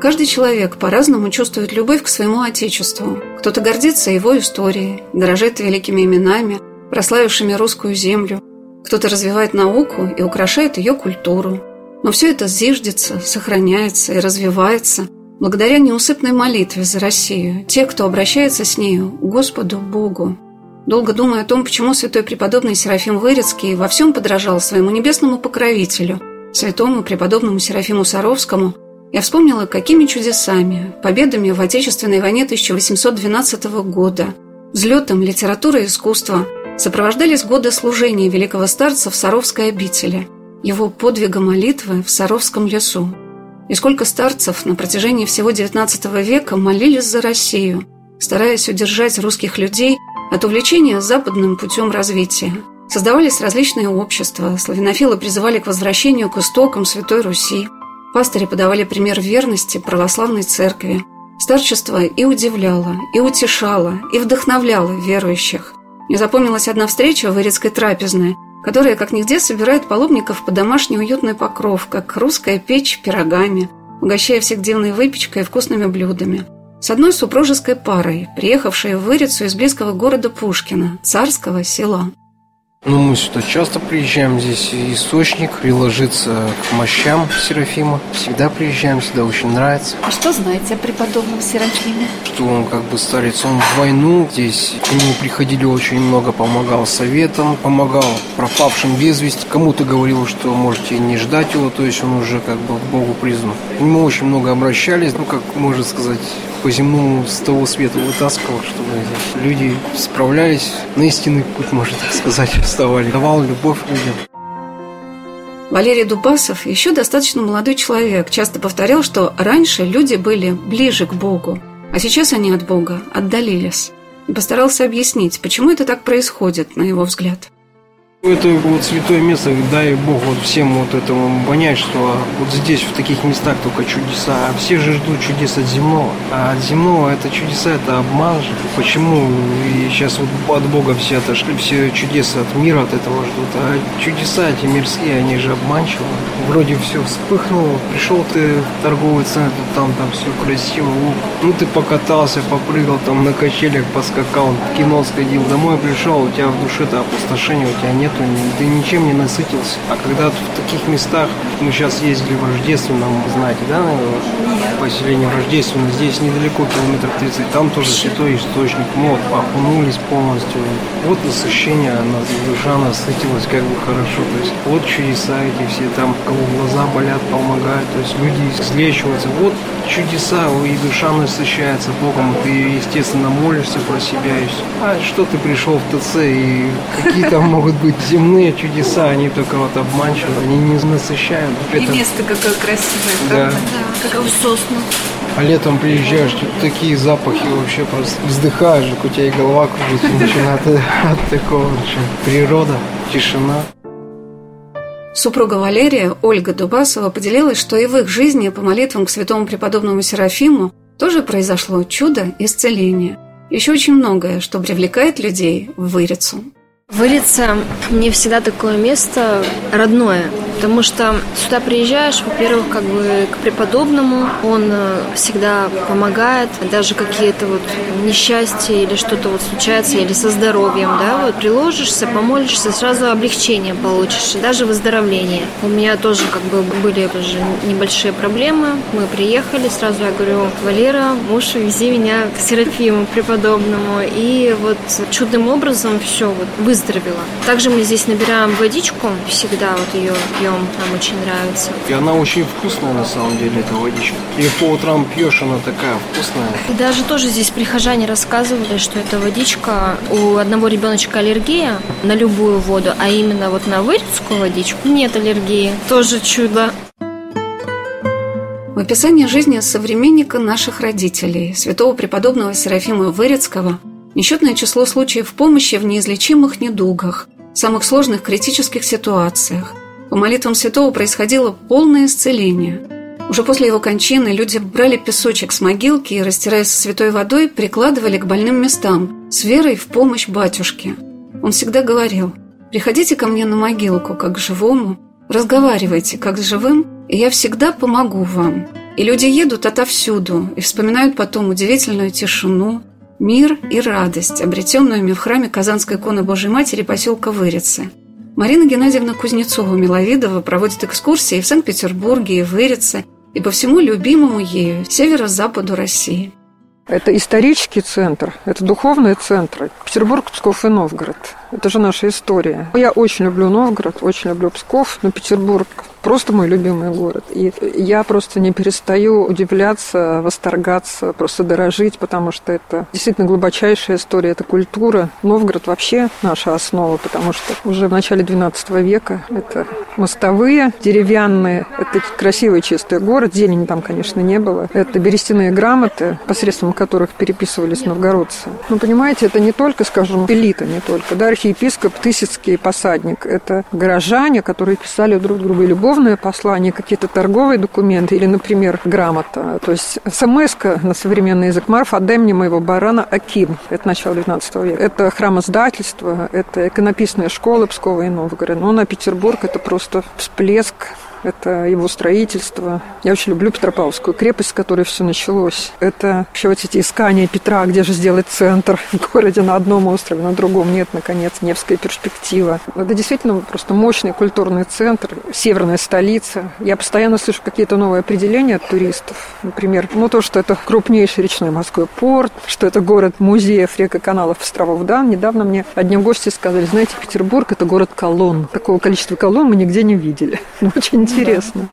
Каждый человек по-разному чувствует любовь к своему Отечеству. Кто-то гордится его историей, дорожит великими именами, прославившими русскую землю. Кто-то развивает науку и украшает ее культуру. Но все это зиждется, сохраняется и развивается – благодаря неусыпной молитве за Россию, те, кто обращается с нею, Господу Богу. Долго думая о том, почему святой преподобный Серафим Вырицкий во всем подражал своему небесному покровителю святому преподобному Серафиму Саровскому, я вспомнила, какими чудесами, победами в Отечественной войне 1812 года, взлетом литературы и искусства сопровождались годы служения великого старца в Саровской обители, его подвига молитвы в Саровском лесу. И сколько старцев на протяжении всего XIX века молились за Россию, стараясь удержать русских людей от увлечения западным путем развития. Создавались различные общества, славянофилы призывали к возвращению к истокам Святой Руси, пастыри подавали пример верности православной церкви. Старчество и удивляло, и утешало, и вдохновляло верующих. Мне запомнилась одна встреча в Ирицкой трапезной, которая как нигде собирает паломников по домашний уютный покров, как русская печь пирогами, угощая всех дивной выпечкой и вкусными блюдами – с одной супружеской парой, приехавшей в Вырицу из близкого города Пушкина, царского села. Ну, мы сюда часто приезжаем, здесь источник, приложиться к мощам Серафима. Всегда приезжаем, сюда очень нравится. А что знаете о преподобном Серафиме? Что он как бы старец, он в войну здесь, к нему приходили очень много, помогал советам, помогал пропавшим без вести. Кому-то говорил, что можете не ждать его, то есть он уже как бы к Богу признан. К нему очень много обращались, ну, как можно сказать, по земному с того света вытаскивал, чтобы люди справлялись на истинный путь, можно так сказать, вставали. Давал любовь людям. Валерий Дубасов еще достаточно молодой человек, часто повторял, что раньше люди были ближе к Богу, а сейчас они от Бога отдалились. И постарался объяснить, почему это так происходит, на его взгляд. Это вот святое место, дай Бог вот всем вот этому понять, что вот здесь, в таких местах только чудеса. А все же ждут чудес от земного. А от земного это чудеса, это обман же. Почему и сейчас вот от Бога все отошли, все чудеса от мира от этого ждут. А чудеса эти мирские, они же обманчивы. Вроде все вспыхнуло, пришел ты в торговый центр, там там все красиво. Ну ты покатался, попрыгал там на качелях, поскакал, в кино сходил, домой пришел, у тебя в душе-то опустошение, у тебя нет нету, ты ничем не насытился. А когда в таких местах, мы сейчас ездили в Рождественном, знаете, да, наверное, поселение в Рождественном, здесь недалеко, километров 30, там тоже святой источник, мы вот окунулись полностью. Вот насыщение, душа насытилась как бы хорошо. То есть вот чудеса эти все, там кого глаза болят, помогают, то есть люди излечиваются. Вот чудеса, и душа насыщается Богом, ты, естественно, молишься про себя. И все. А что ты пришел в ТЦ, и какие там могут быть земные чудеса, они только вот обманчивы, они не насыщают. И Это... место какое красивое, да. Да, как в сосну. А летом приезжаешь, тут такие запахи вообще просто вздыхаешь, у тебя и голова кружится начинает от такого, природа, тишина. Супруга Валерия, Ольга Дубасова, поделилась, что и в их жизни по молитвам к святому преподобному Серафиму тоже произошло чудо исцеления. Еще очень многое, что привлекает людей в Вырицу. Вылиться мне всегда такое место родное, потому что сюда приезжаешь, во-первых, как бы к преподобному, он э, всегда помогает, даже какие-то вот несчастья или что-то вот случается, или со здоровьем, да, вот приложишься, помолишься, сразу облегчение получишь, даже выздоровление. У меня тоже как бы были уже небольшие проблемы, мы приехали, сразу я говорю, Валера, муж, вези меня к Серафиму преподобному, и вот чудным образом все вот выздоровело выздоровела. Также мы здесь набираем водичку, всегда вот ее пьем, нам очень нравится. И она очень вкусная на самом деле, эта водичка. И по утрам пьешь, она такая вкусная. И даже тоже здесь прихожане рассказывали, что эта водичка, у одного ребеночка аллергия на любую воду, а именно вот на вырицкую водичку нет аллергии. Тоже чудо. В описании жизни современника наших родителей, святого преподобного Серафима Вырицкого, Несчетное число случаев помощи в неизлечимых недугах, самых сложных критических ситуациях. По молитвам святого происходило полное исцеление. Уже после его кончины люди брали песочек с могилки и, растирая со святой водой, прикладывали к больным местам с верой в помощь батюшке. Он всегда говорил «Приходите ко мне на могилку, как к живому, разговаривайте, как с живым, и я всегда помогу вам». И люди едут отовсюду и вспоминают потом удивительную тишину, мир и радость, обретенную в храме Казанской иконы Божьей Матери поселка Вырицы. Марина Геннадьевна Кузнецова-Миловидова проводит экскурсии в Санкт-Петербурге и Вырице и по всему любимому ею северо-западу России. Это исторический центр, это духовные центры. Петербург, Псков и Новгород. Это же наша история. Я очень люблю Новгород, очень люблю Псков, но Петербург просто мой любимый город. И я просто не перестаю удивляться, восторгаться, просто дорожить, потому что это действительно глубочайшая история, это культура. Новгород вообще наша основа, потому что уже в начале XII века это мостовые деревянные, это красивый чистый город, зелени там, конечно, не было. Это берестяные грамоты, посредством которых переписывались новгородцы. Ну, понимаете, это не только, скажем, элита, не только, да, архиепископ, Тысяцкий посадник. Это горожане, которые писали друг другу любовные послания, какие-то торговые документы или, например, грамота. То есть смс на современный язык Марф, отдай мне моего барана Аким. Это начало XIX века. Это храмоздательство, это иконописная школа Пскова и Новгорода. Но на Петербург это просто всплеск это его строительство. Я очень люблю Петропавловскую крепость, с которой все началось. Это вообще вот эти искания Петра, где же сделать центр в городе на одном острове, на другом нет, наконец, Невская перспектива. Это действительно просто мощный культурный центр, северная столица. Я постоянно слышу какие-то новые определения от туристов. Например, ну то, что это крупнейший речной морской порт, что это город музеев, рек и каналов, островов. Да, недавно мне одни гости сказали, знаете, Петербург – это город колонн. Такого количества колонн мы нигде не видели. Ну, очень интересно.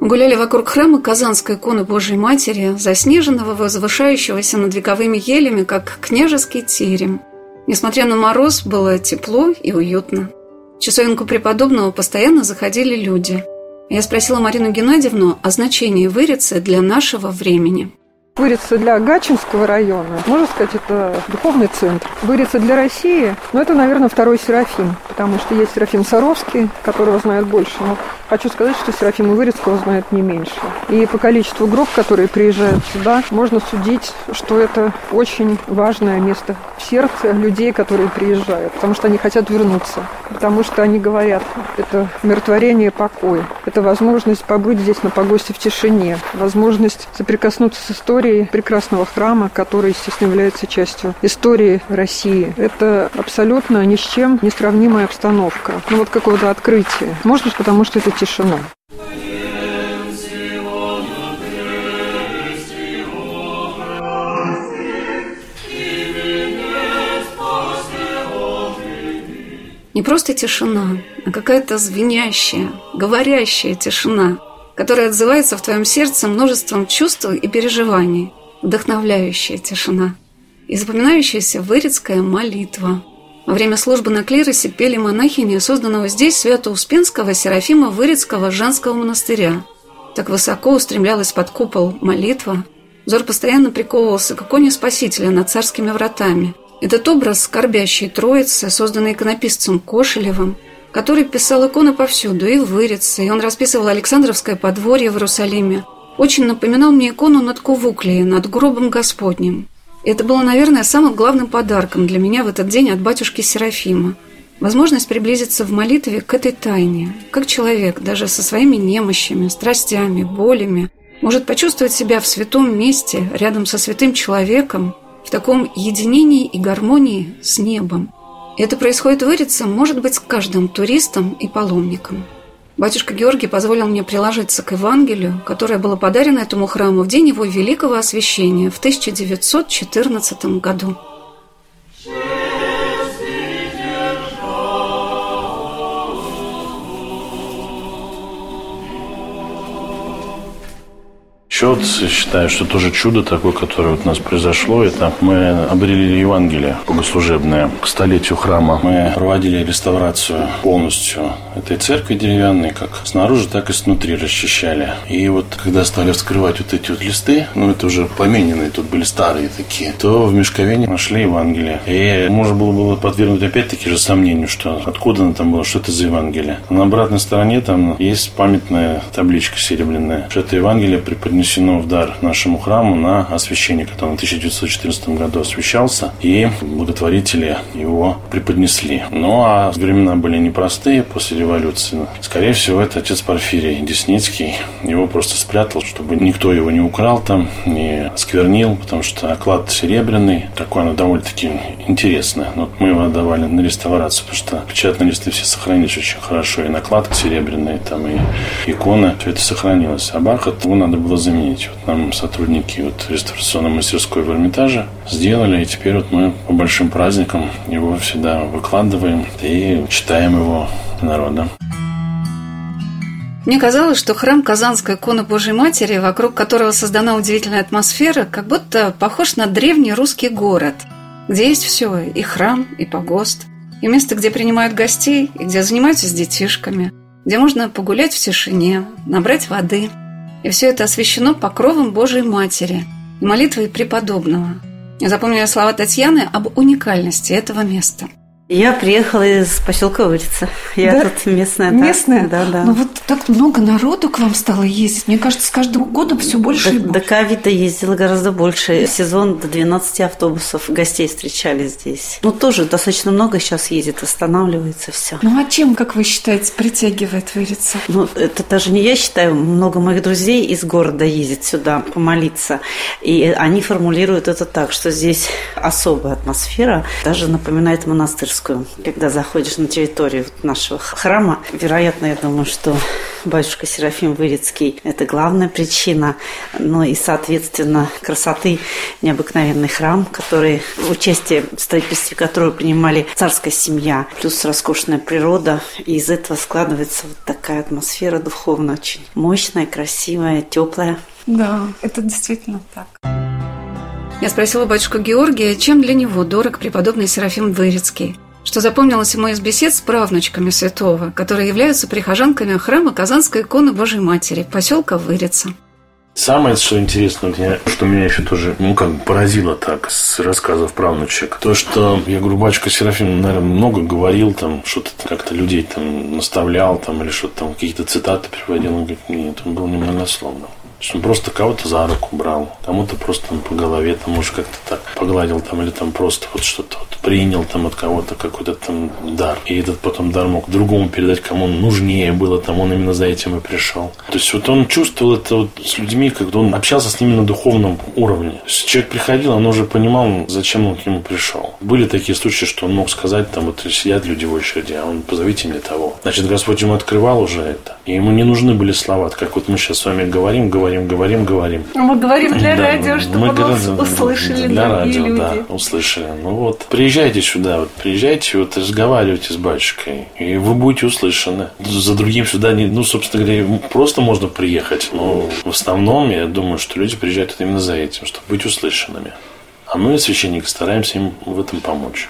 Гуляли вокруг храма Казанской иконы Божьей Матери, заснеженного, возвышающегося над вековыми елями, как княжеский терем. Несмотря на мороз, было тепло и уютно. В часовенку преподобного постоянно заходили люди. Я спросила Марину Геннадьевну о значении Вырицы для нашего времени. Вырица для Гачинского района, можно сказать, это духовный центр. Вырица для России, ну, это, наверное, второй Серафим, потому что есть Серафим Саровский, которого знают больше, но хочу сказать, что Серафима Вырицкого знают не меньше. И по количеству групп, которые приезжают сюда, можно судить, что это очень важное место в сердце людей, которые приезжают, потому что они хотят вернуться, потому что они говорят, это умиротворение, покой, это возможность побыть здесь на погосте в тишине, возможность соприкоснуться с историей прекрасного храма, который, естественно, является частью истории России. Это абсолютно ни с чем не сравнимая обстановка. Ну вот какого-то открытия. Может быть, потому что это тишина. Не просто тишина, а какая-то звенящая, говорящая тишина – которая отзывается в твоем сердце множеством чувств и переживаний, вдохновляющая тишина и запоминающаяся вырицкая молитва. Во время службы на клиросе пели монахини созданного здесь Свято-Успенского Серафима Вырицкого женского монастыря. Так высоко устремлялась под купол молитва, взор постоянно приковывался к иконе Спасителя над царскими вратами. Этот образ скорбящей троицы, созданный иконописцем Кошелевым, который писал иконы повсюду, и в Вырице, и он расписывал Александровское подворье в Иерусалиме. Очень напоминал мне икону над Кувуклией, над гробом Господним. Это было, наверное, самым главным подарком для меня в этот день от батюшки Серафима. Возможность приблизиться в молитве к этой тайне, как человек, даже со своими немощами, страстями, болями, может почувствовать себя в святом месте, рядом со святым человеком, в таком единении и гармонии с небом – это происходит в Ирице, может быть, с каждым туристом и паломником. Батюшка Георгий позволил мне приложиться к Евангелию, которое было подарено этому храму в день его великого освящения в 1914 году. Счет, считаю, что тоже чудо такое, которое вот у нас произошло, это мы обрели Евангелие богослужебное к столетию храма. Мы проводили реставрацию полностью этой церкви деревянной, как снаружи, так и снутри расчищали. И вот когда стали вскрывать вот эти вот листы, ну это уже помененные, тут были старые такие, то в мешковине нашли Евангелие. И можно было, было подвергнуть опять-таки же сомнению, что откуда оно там было, что это за Евангелие. На обратной стороне там есть памятная табличка серебряная, что это Евангелие преподнесено принесено в дар нашему храму на освящение, который в 1914 году освящался, и благотворители его преподнесли. Ну, а времена были непростые после революции. Скорее всего, это отец Порфирий Десницкий. Его просто спрятал, чтобы никто его не украл там, не сквернил, потому что оклад серебряный, такой оно довольно-таки интересное. Но вот мы его отдавали на реставрацию, потому что печатные листы все сохранились очень хорошо, и накладка серебряная, там, и икона, все это сохранилось. А бархат, его надо было заменить заменить. Вот нам сотрудники вот реставрационной мастерской в Эрмитаже сделали, и теперь вот мы по большим праздникам его всегда выкладываем и читаем его народом. Мне казалось, что храм Казанской иконы Божьей Матери, вокруг которого создана удивительная атмосфера, как будто похож на древний русский город, где есть все – и храм, и погост, и место, где принимают гостей, и где занимаются с детишками, где можно погулять в тишине, набрать воды. И все это освящено покровом Божьей Матери и молитвой преподобного. Я запомнила слова Татьяны об уникальности этого места – я приехала из поселка Урица. Я да? тут местная. Местная? Да, да. Ну вот так много народу к вам стало ездить. Мне кажется, с каждым годом все больше до, и больше. До ковида ездила гораздо больше. Сезон до 12 автобусов гостей встречали здесь. Ну, тоже достаточно много сейчас ездит, останавливается все. Ну, а чем, как вы считаете, притягивает Урица? Ну, это даже не я считаю. Много моих друзей из города ездит сюда помолиться. И они формулируют это так, что здесь особая атмосфера, даже напоминает монастырскую Московскую, когда заходишь на территорию нашего храма. Вероятно, я думаю, что батюшка Серафим Вырицкий – это главная причина. Ну и, соответственно, красоты необыкновенный храм, который в участии в строительстве которого принимали царская семья, плюс роскошная природа. И из этого складывается вот такая атмосфера духовная, очень мощная, красивая, теплая. Да, это действительно так. Я спросила батюшку Георгия, чем для него дорог преподобный Серафим Вырицкий что запомнилось ему из бесед с правнучками святого, которые являются прихожанками храма Казанской иконы Божьей Матери, поселка Вырица. Самое, что интересно, что меня еще тоже, ну, как поразило так, с рассказов правнучек, то, что, я говорю, батюшка Серафим, наверное, много говорил, там, что-то как-то людей там наставлял, там, или что-то там, какие-то цитаты приводил, он говорит, нет, он был немногословным есть он просто кого-то за руку брал, кому-то просто там, по голове, там, может, как-то так погладил там, или там просто вот что-то вот принял там от кого-то какой-то там дар. И этот потом дар мог другому передать, кому он нужнее было, там он именно за этим и пришел. То есть вот он чувствовал это вот с людьми, когда он общался с ними на духовном уровне. То есть человек приходил, он уже понимал, зачем он к нему пришел. Были такие случаи, что он мог сказать, там вот сидят люди в очереди, а он позовите мне того. Значит, Господь ему открывал уже это. И ему не нужны были слова, как вот мы сейчас с вами говорим, говорим говорим, говорим, говорим. Мы говорим для да, радио, чтобы мы говорим, услышали Для радио, люди. да, услышали. Ну вот, приезжайте сюда, вот, приезжайте, вот разговаривайте с батюшкой, и вы будете услышаны. За другим сюда, не, ну, собственно говоря, просто можно приехать, но в основном, я думаю, что люди приезжают именно за этим, чтобы быть услышанными. А мы, священники, стараемся им в этом помочь.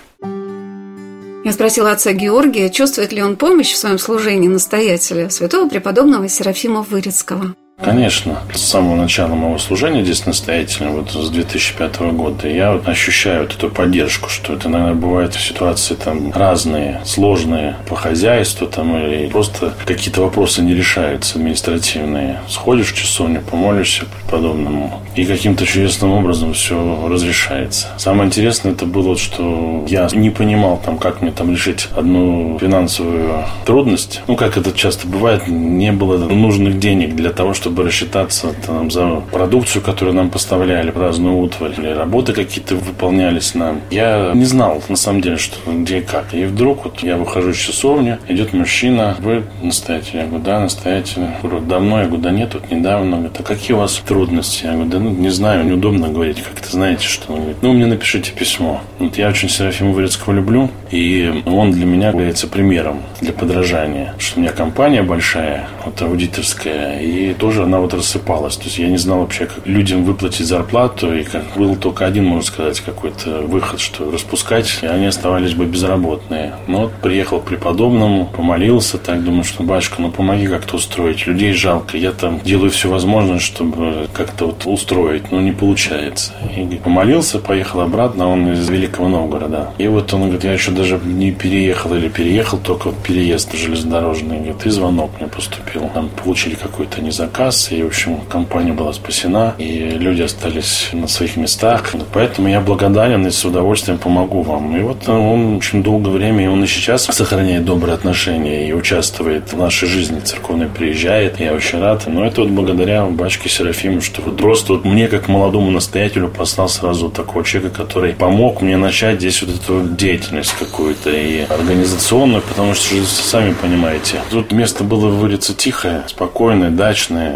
Я спросила отца Георгия, чувствует ли он помощь в своем служении настоятеля, святого преподобного Серафима Вырицкого. Конечно. С самого начала моего служения здесь настоятельно, вот с 2005 года, я вот ощущаю вот эту поддержку, что это иногда бывает ситуации там разные, сложные по хозяйству там или просто какие-то вопросы не решаются административные. Сходишь в часовню, помолишься подобному, и каким-то чудесным образом все разрешается. Самое интересное это было, что я не понимал там, как мне там решить одну финансовую трудность. Ну, как это часто бывает, не было нужных денег для того, чтобы чтобы рассчитаться там, за продукцию, которую нам поставляли, разную утварь, или работы какие-то выполнялись нам. Я не знал, на самом деле, что где и как. И вдруг вот я выхожу из часовни, идет мужчина, вы настоятель? Я говорю, да, настоятель. Я говорю, давно? Я говорю, да нет, вот недавно. Он говорит, а какие у вас трудности? Я говорю, да ну, не знаю, неудобно говорить, как-то знаете, что. Он говорит, ну, мне напишите письмо. Вот я очень Серафима Вырецкого люблю, и он для меня является примером для подражания. Что у меня компания большая, вот аудиторская, и тоже тоже она вот рассыпалась. То есть я не знал вообще, как людям выплатить зарплату, и как был только один, можно сказать, какой-то выход, что распускать, и они оставались бы безработные. Но вот приехал к преподобному, помолился, так думаю, что батюшка, ну помоги как-то устроить. Людей жалко, я там делаю все возможное, чтобы как-то вот устроить, но не получается. И помолился, поехал обратно, он из Великого Новгорода. И вот он говорит, я еще даже не переехал или переехал, только вот переезд железнодорожный. Говорит, и звонок мне поступил. Там получили какой-то незаказ раз, и, в общем, компания была спасена, и люди остались на своих местах. Поэтому я благодарен и с удовольствием помогу вам. И вот он очень долгое время, и он и сейчас сохраняет добрые отношения и участвует в нашей жизни церковной, приезжает. Я очень рад. Но это вот благодаря батюшке Серафиму, что вот просто вот мне, как молодому настоятелю, послал сразу такого человека, который помог мне начать здесь вот эту деятельность какую-то и организационную, потому что, сами понимаете, тут место было, выриться тихое, спокойное, дачное,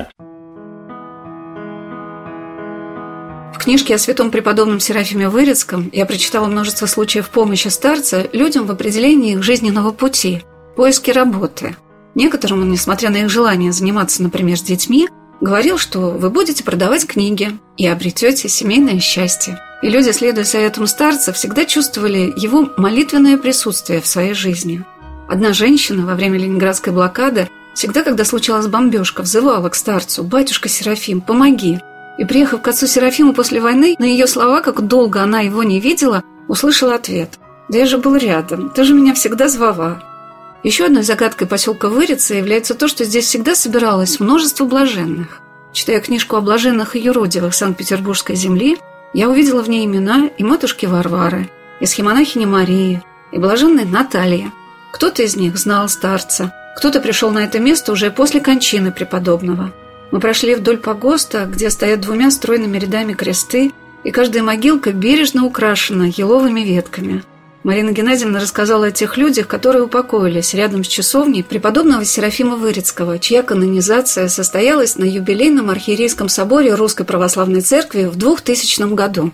книжке о святом преподобном Серафиме Вырицком я прочитала множество случаев помощи старца людям в определении их жизненного пути, поиске работы. Некоторым он, несмотря на их желание заниматься, например, с детьми, говорил, что вы будете продавать книги и обретете семейное счастье. И люди, следуя советам старца, всегда чувствовали его молитвенное присутствие в своей жизни. Одна женщина во время ленинградской блокады всегда, когда случалась бомбежка, взывала к старцу «Батюшка Серафим, помоги!» И приехав к отцу Серафиму после войны, на ее слова, как долго она его не видела, услышала ответ. «Да я же был рядом, ты же меня всегда звала». Еще одной загадкой поселка Вырица является то, что здесь всегда собиралось множество блаженных. Читая книжку о блаженных и юродивых Санкт-Петербургской земли, я увидела в ней имена и матушки Варвары, и схемонахини Марии, и блаженной Натальи. Кто-то из них знал старца, кто-то пришел на это место уже после кончины преподобного – мы прошли вдоль погоста, где стоят двумя стройными рядами кресты, и каждая могилка бережно украшена еловыми ветками. Марина Геннадьевна рассказала о тех людях, которые упокоились рядом с часовней преподобного Серафима Вырицкого, чья канонизация состоялась на юбилейном архиерейском соборе Русской Православной Церкви в 2000 году.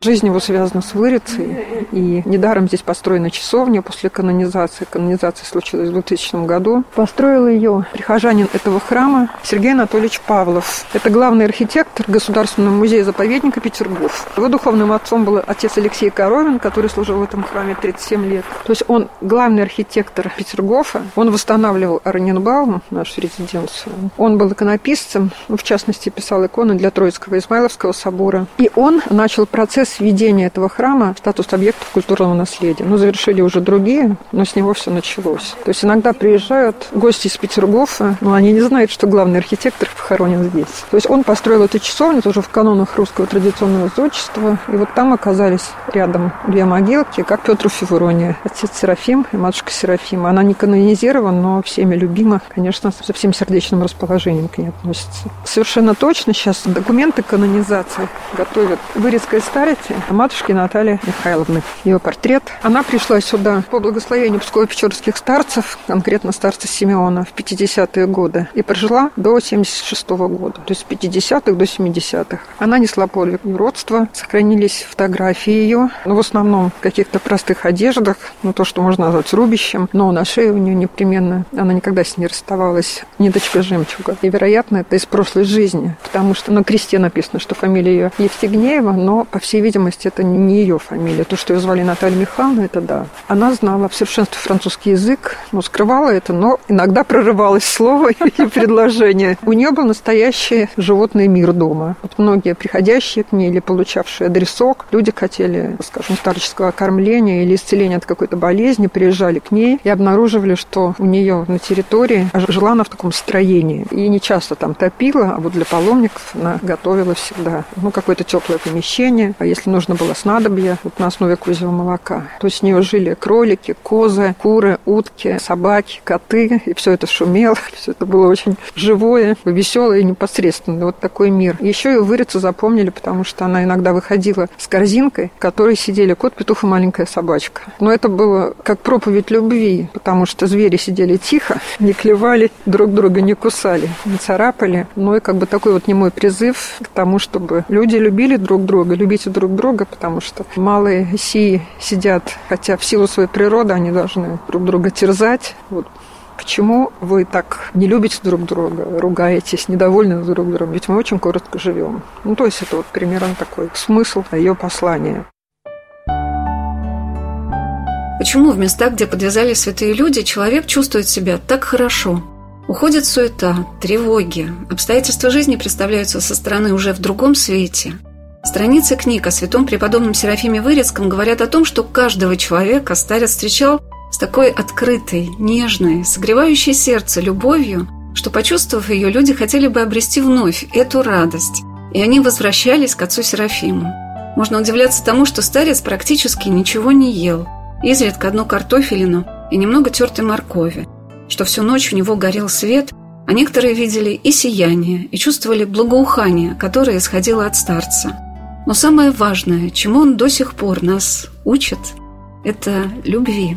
Жизнь его связана с Вырицей, и недаром здесь построена часовня после канонизации. Канонизация случилась в 2000 году. Построил ее прихожанин этого храма Сергей Анатольевич Павлов. Это главный архитектор Государственного музея-заповедника Петергоф. Его духовным отцом был отец Алексей Коровин, который служил в этом храме 37 лет. То есть он главный архитектор Петергофа. Он восстанавливал Орненбаум, нашу резиденцию. Он был иконописцем, в частности, писал иконы для Троицкого Измайловского собора. И он начал процесс процесс введения этого храма статус объектов культурного наследия. Ну, завершили уже другие, но с него все началось. То есть иногда приезжают гости из Петергофа, но они не знают, что главный архитектор похоронен здесь. То есть он построил эту часовню тоже в канонах русского традиционного зодчества. И вот там оказались рядом две могилки, как Петр Феврония, отец Серафим и матушка Серафима. Она не канонизирована, но всеми любима, конечно, со всем сердечным расположением к ней относится. Совершенно точно сейчас документы канонизации готовят Вырезкая старец памяти матушки Натальи Михайловны. Ее портрет. Она пришла сюда по благословению Псково-Печорских старцев, конкретно старца Симеона, в 50-е годы. И прожила до 76 -го года, то есть с 50-х до 70-х. Она несла подвиг родства, сохранились фотографии ее, но в основном в каких-то простых одеждах, ну то, что можно назвать рубищем, но на шее у нее непременно, она никогда с ней расставалась, ниточка жемчуга. И, вероятно, это из прошлой жизни, потому что на кресте написано, что фамилия ее Евстигнеева, но, по всей видимости, это не ее фамилия. То, что ее звали Наталья Михайловна, это да. Она знала в совершенстве французский язык, но скрывала это, но иногда прорывалось слово и предложение. У нее был настоящий животный мир дома. Вот многие приходящие к ней или получавшие адресок, люди хотели, скажем, старческого кормления или исцеления от какой-то болезни, приезжали к ней и обнаруживали, что у нее на территории жила она в таком строении. И не часто там топила, а вот для паломников она готовила всегда. Ну, какое-то теплое помещение. А если нужно было снадобье, вот на основе козьего молока, то с нее жили кролики, козы, куры, утки, собаки, коты, и все это шумело, все это было очень живое, веселое и непосредственно. Вот такой мир. Еще ее вырицу запомнили, потому что она иногда выходила с корзинкой, в которой сидели кот, петух и маленькая собачка. Но это было как проповедь любви, потому что звери сидели тихо, не клевали, друг друга не кусали, не царапали. Ну и как бы такой вот немой призыв к тому, чтобы люди любили друг друга, любите друг друга, потому что малые сии сидят, хотя в силу своей природы они должны друг друга терзать. Вот Почему вы так не любите друг друга, ругаетесь, недовольны друг другом? Ведь мы очень коротко живем. Ну, то есть это вот примерно такой смысл ее послания. Почему в местах, где подвязали святые люди, человек чувствует себя так хорошо? Уходит суета, тревоги, обстоятельства жизни представляются со стороны уже в другом свете – Страницы книг о святом преподобном Серафиме Вырецком говорят о том, что каждого человека старец встречал с такой открытой, нежной, согревающей сердце любовью, что, почувствовав ее, люди хотели бы обрести вновь эту радость, и они возвращались к отцу Серафиму. Можно удивляться тому, что старец практически ничего не ел, изредка одну картофелину и немного тертой моркови, что всю ночь у него горел свет, а некоторые видели и сияние, и чувствовали благоухание, которое исходило от старца – но самое важное, чему он до сих пор нас учит, это любви.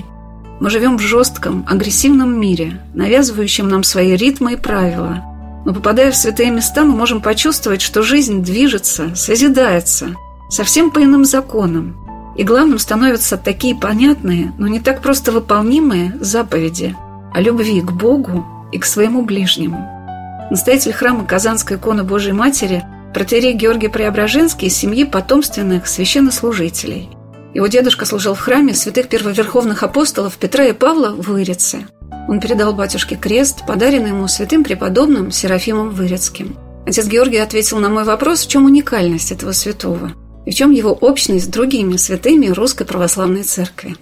Мы живем в жестком, агрессивном мире, навязывающем нам свои ритмы и правила. Но попадая в святые места, мы можем почувствовать, что жизнь движется, созидается, совсем по иным законам. И главным становятся такие понятные, но не так просто выполнимые заповеди о любви к Богу и к своему ближнему. Настоятель храма Казанской иконы Божьей Матери протерей Георгий Преображенский из семьи потомственных священнослужителей. Его дедушка служил в храме святых первоверховных апостолов Петра и Павла в Вырице. Он передал батюшке крест, подаренный ему святым преподобным Серафимом Вырицким. Отец Георгий ответил на мой вопрос, в чем уникальность этого святого и в чем его общность с другими святыми Русской Православной Церкви.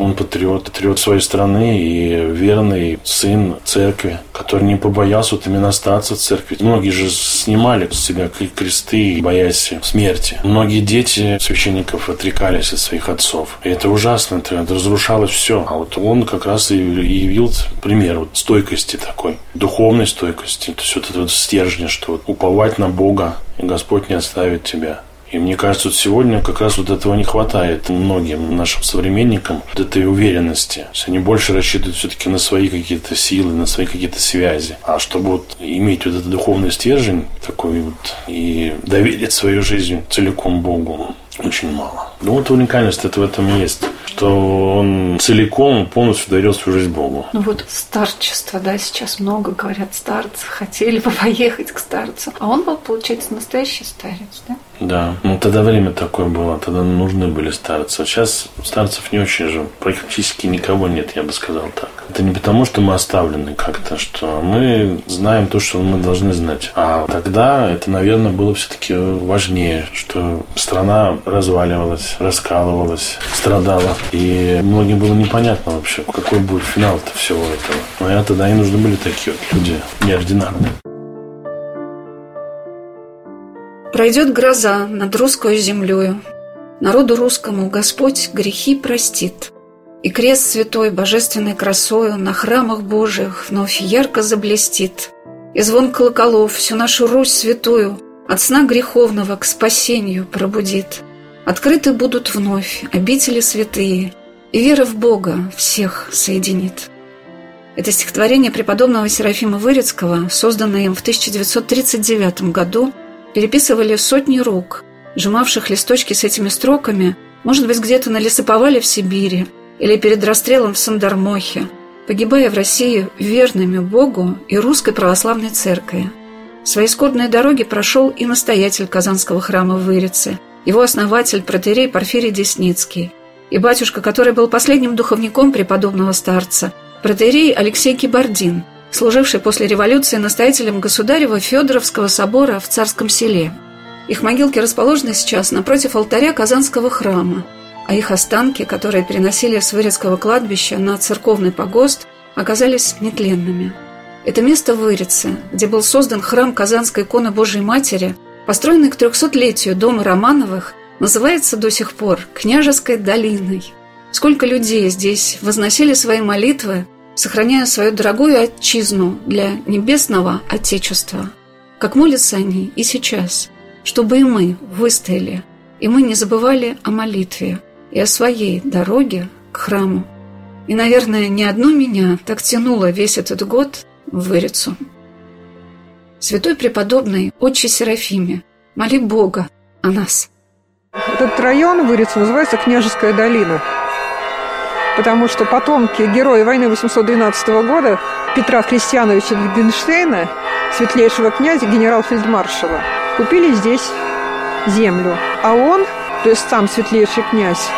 Он патриот, патриот своей страны и верный сын церкви, который не побоялся вот именно остаться в церкви. Многие же снимали с себя кресты, боясь смерти. Многие дети священников отрекались от своих отцов. И это ужасно, это, это разрушало все. А вот он как раз и явил пример вот стойкости такой, духовной стойкости. То есть вот это вот стержень, что вот уповать на Бога, и Господь не оставит тебя. И мне кажется, вот сегодня как раз вот этого не хватает многим нашим современникам, вот этой уверенности. То есть они больше рассчитывают все-таки на свои какие-то силы, на свои какие-то связи. А чтобы вот иметь вот этот духовный стержень такой вот и доверить свою жизнь целиком Богу, очень мало. Ну вот уникальность это в этом есть, что он целиком, полностью дарил свою жизнь Богу. Ну вот старчество, да, сейчас много говорят старцы, хотели бы поехать к старцу. А он был, получается, настоящий старец, да? Да, ну тогда время такое было, тогда нужны были старцы. Сейчас старцев не очень же, практически никого нет, я бы сказал так. Это не потому, что мы оставлены как-то, что мы знаем то, что мы должны знать. А тогда это, наверное, было все-таки важнее, что страна разваливалась, раскалывалась, страдала. И многим было непонятно вообще, какой будет финал-то всего этого. Но я тогда и нужны были такие вот люди неординарные. Пройдет гроза над русскую землею. Народу русскому Господь грехи простит. И крест святой божественной красою На храмах Божиих вновь ярко заблестит. И звон колоколов всю нашу Русь святую От сна греховного к спасению пробудит. Открыты будут вновь обители святые, И вера в Бога всех соединит. Это стихотворение преподобного Серафима Вырицкого, созданное им в 1939 году – переписывали сотни рук, сжимавших листочки с этими строками, может быть, где-то на лесоповале в Сибири или перед расстрелом в Сандармохе, погибая в России верными Богу и русской православной церкви. Свои скорбные дороги прошел и настоятель Казанского храма в Вырице, его основатель протерей Порфирий Десницкий, и батюшка, который был последним духовником преподобного старца, протерей Алексей Кибардин – служивший после революции настоятелем государева Федоровского собора в Царском селе. Их могилки расположены сейчас напротив алтаря Казанского храма, а их останки, которые переносили с Вырецкого кладбища на церковный погост, оказались нетленными. Это место в Вырице, где был создан храм Казанской иконы Божьей Матери, построенный к трехсотлетию дома Романовых, называется до сих пор Княжеской долиной. Сколько людей здесь возносили свои молитвы сохраняя свою дорогую отчизну для небесного Отечества. Как молятся они и сейчас, чтобы и мы выстояли, и мы не забывали о молитве и о своей дороге к храму. И, наверное, ни одно меня так тянуло весь этот год в Вырицу. Святой преподобный Отче Серафиме, моли Бога о нас. Этот район Вырицу называется Княжеская долина потому что потомки героя войны 812 года Петра Христиановича Генштейна, светлейшего князя, генерал-фельдмаршала, купили здесь землю. А он, то есть сам светлейший князь,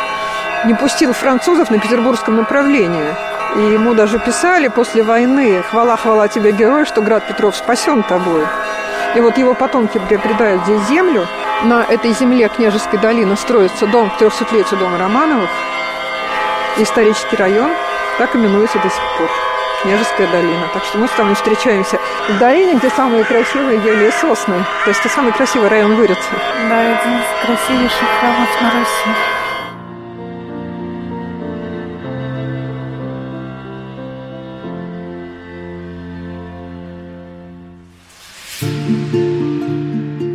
не пустил французов на петербургском направлении. И ему даже писали после войны «Хвала, хвала тебе, герой, что град Петров спасен тобой». И вот его потомки приобретают здесь землю. На этой земле княжеской долины строится дом к 300-летию дома Романовых – исторический район так именуется до сих пор. Княжеская долина. Так что мы с вами встречаемся в долине, где самые красивые ели и сосны. То есть это самый красивый район Вырицы. Да, один из красивейших храмов на Руси.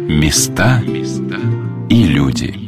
Места и люди.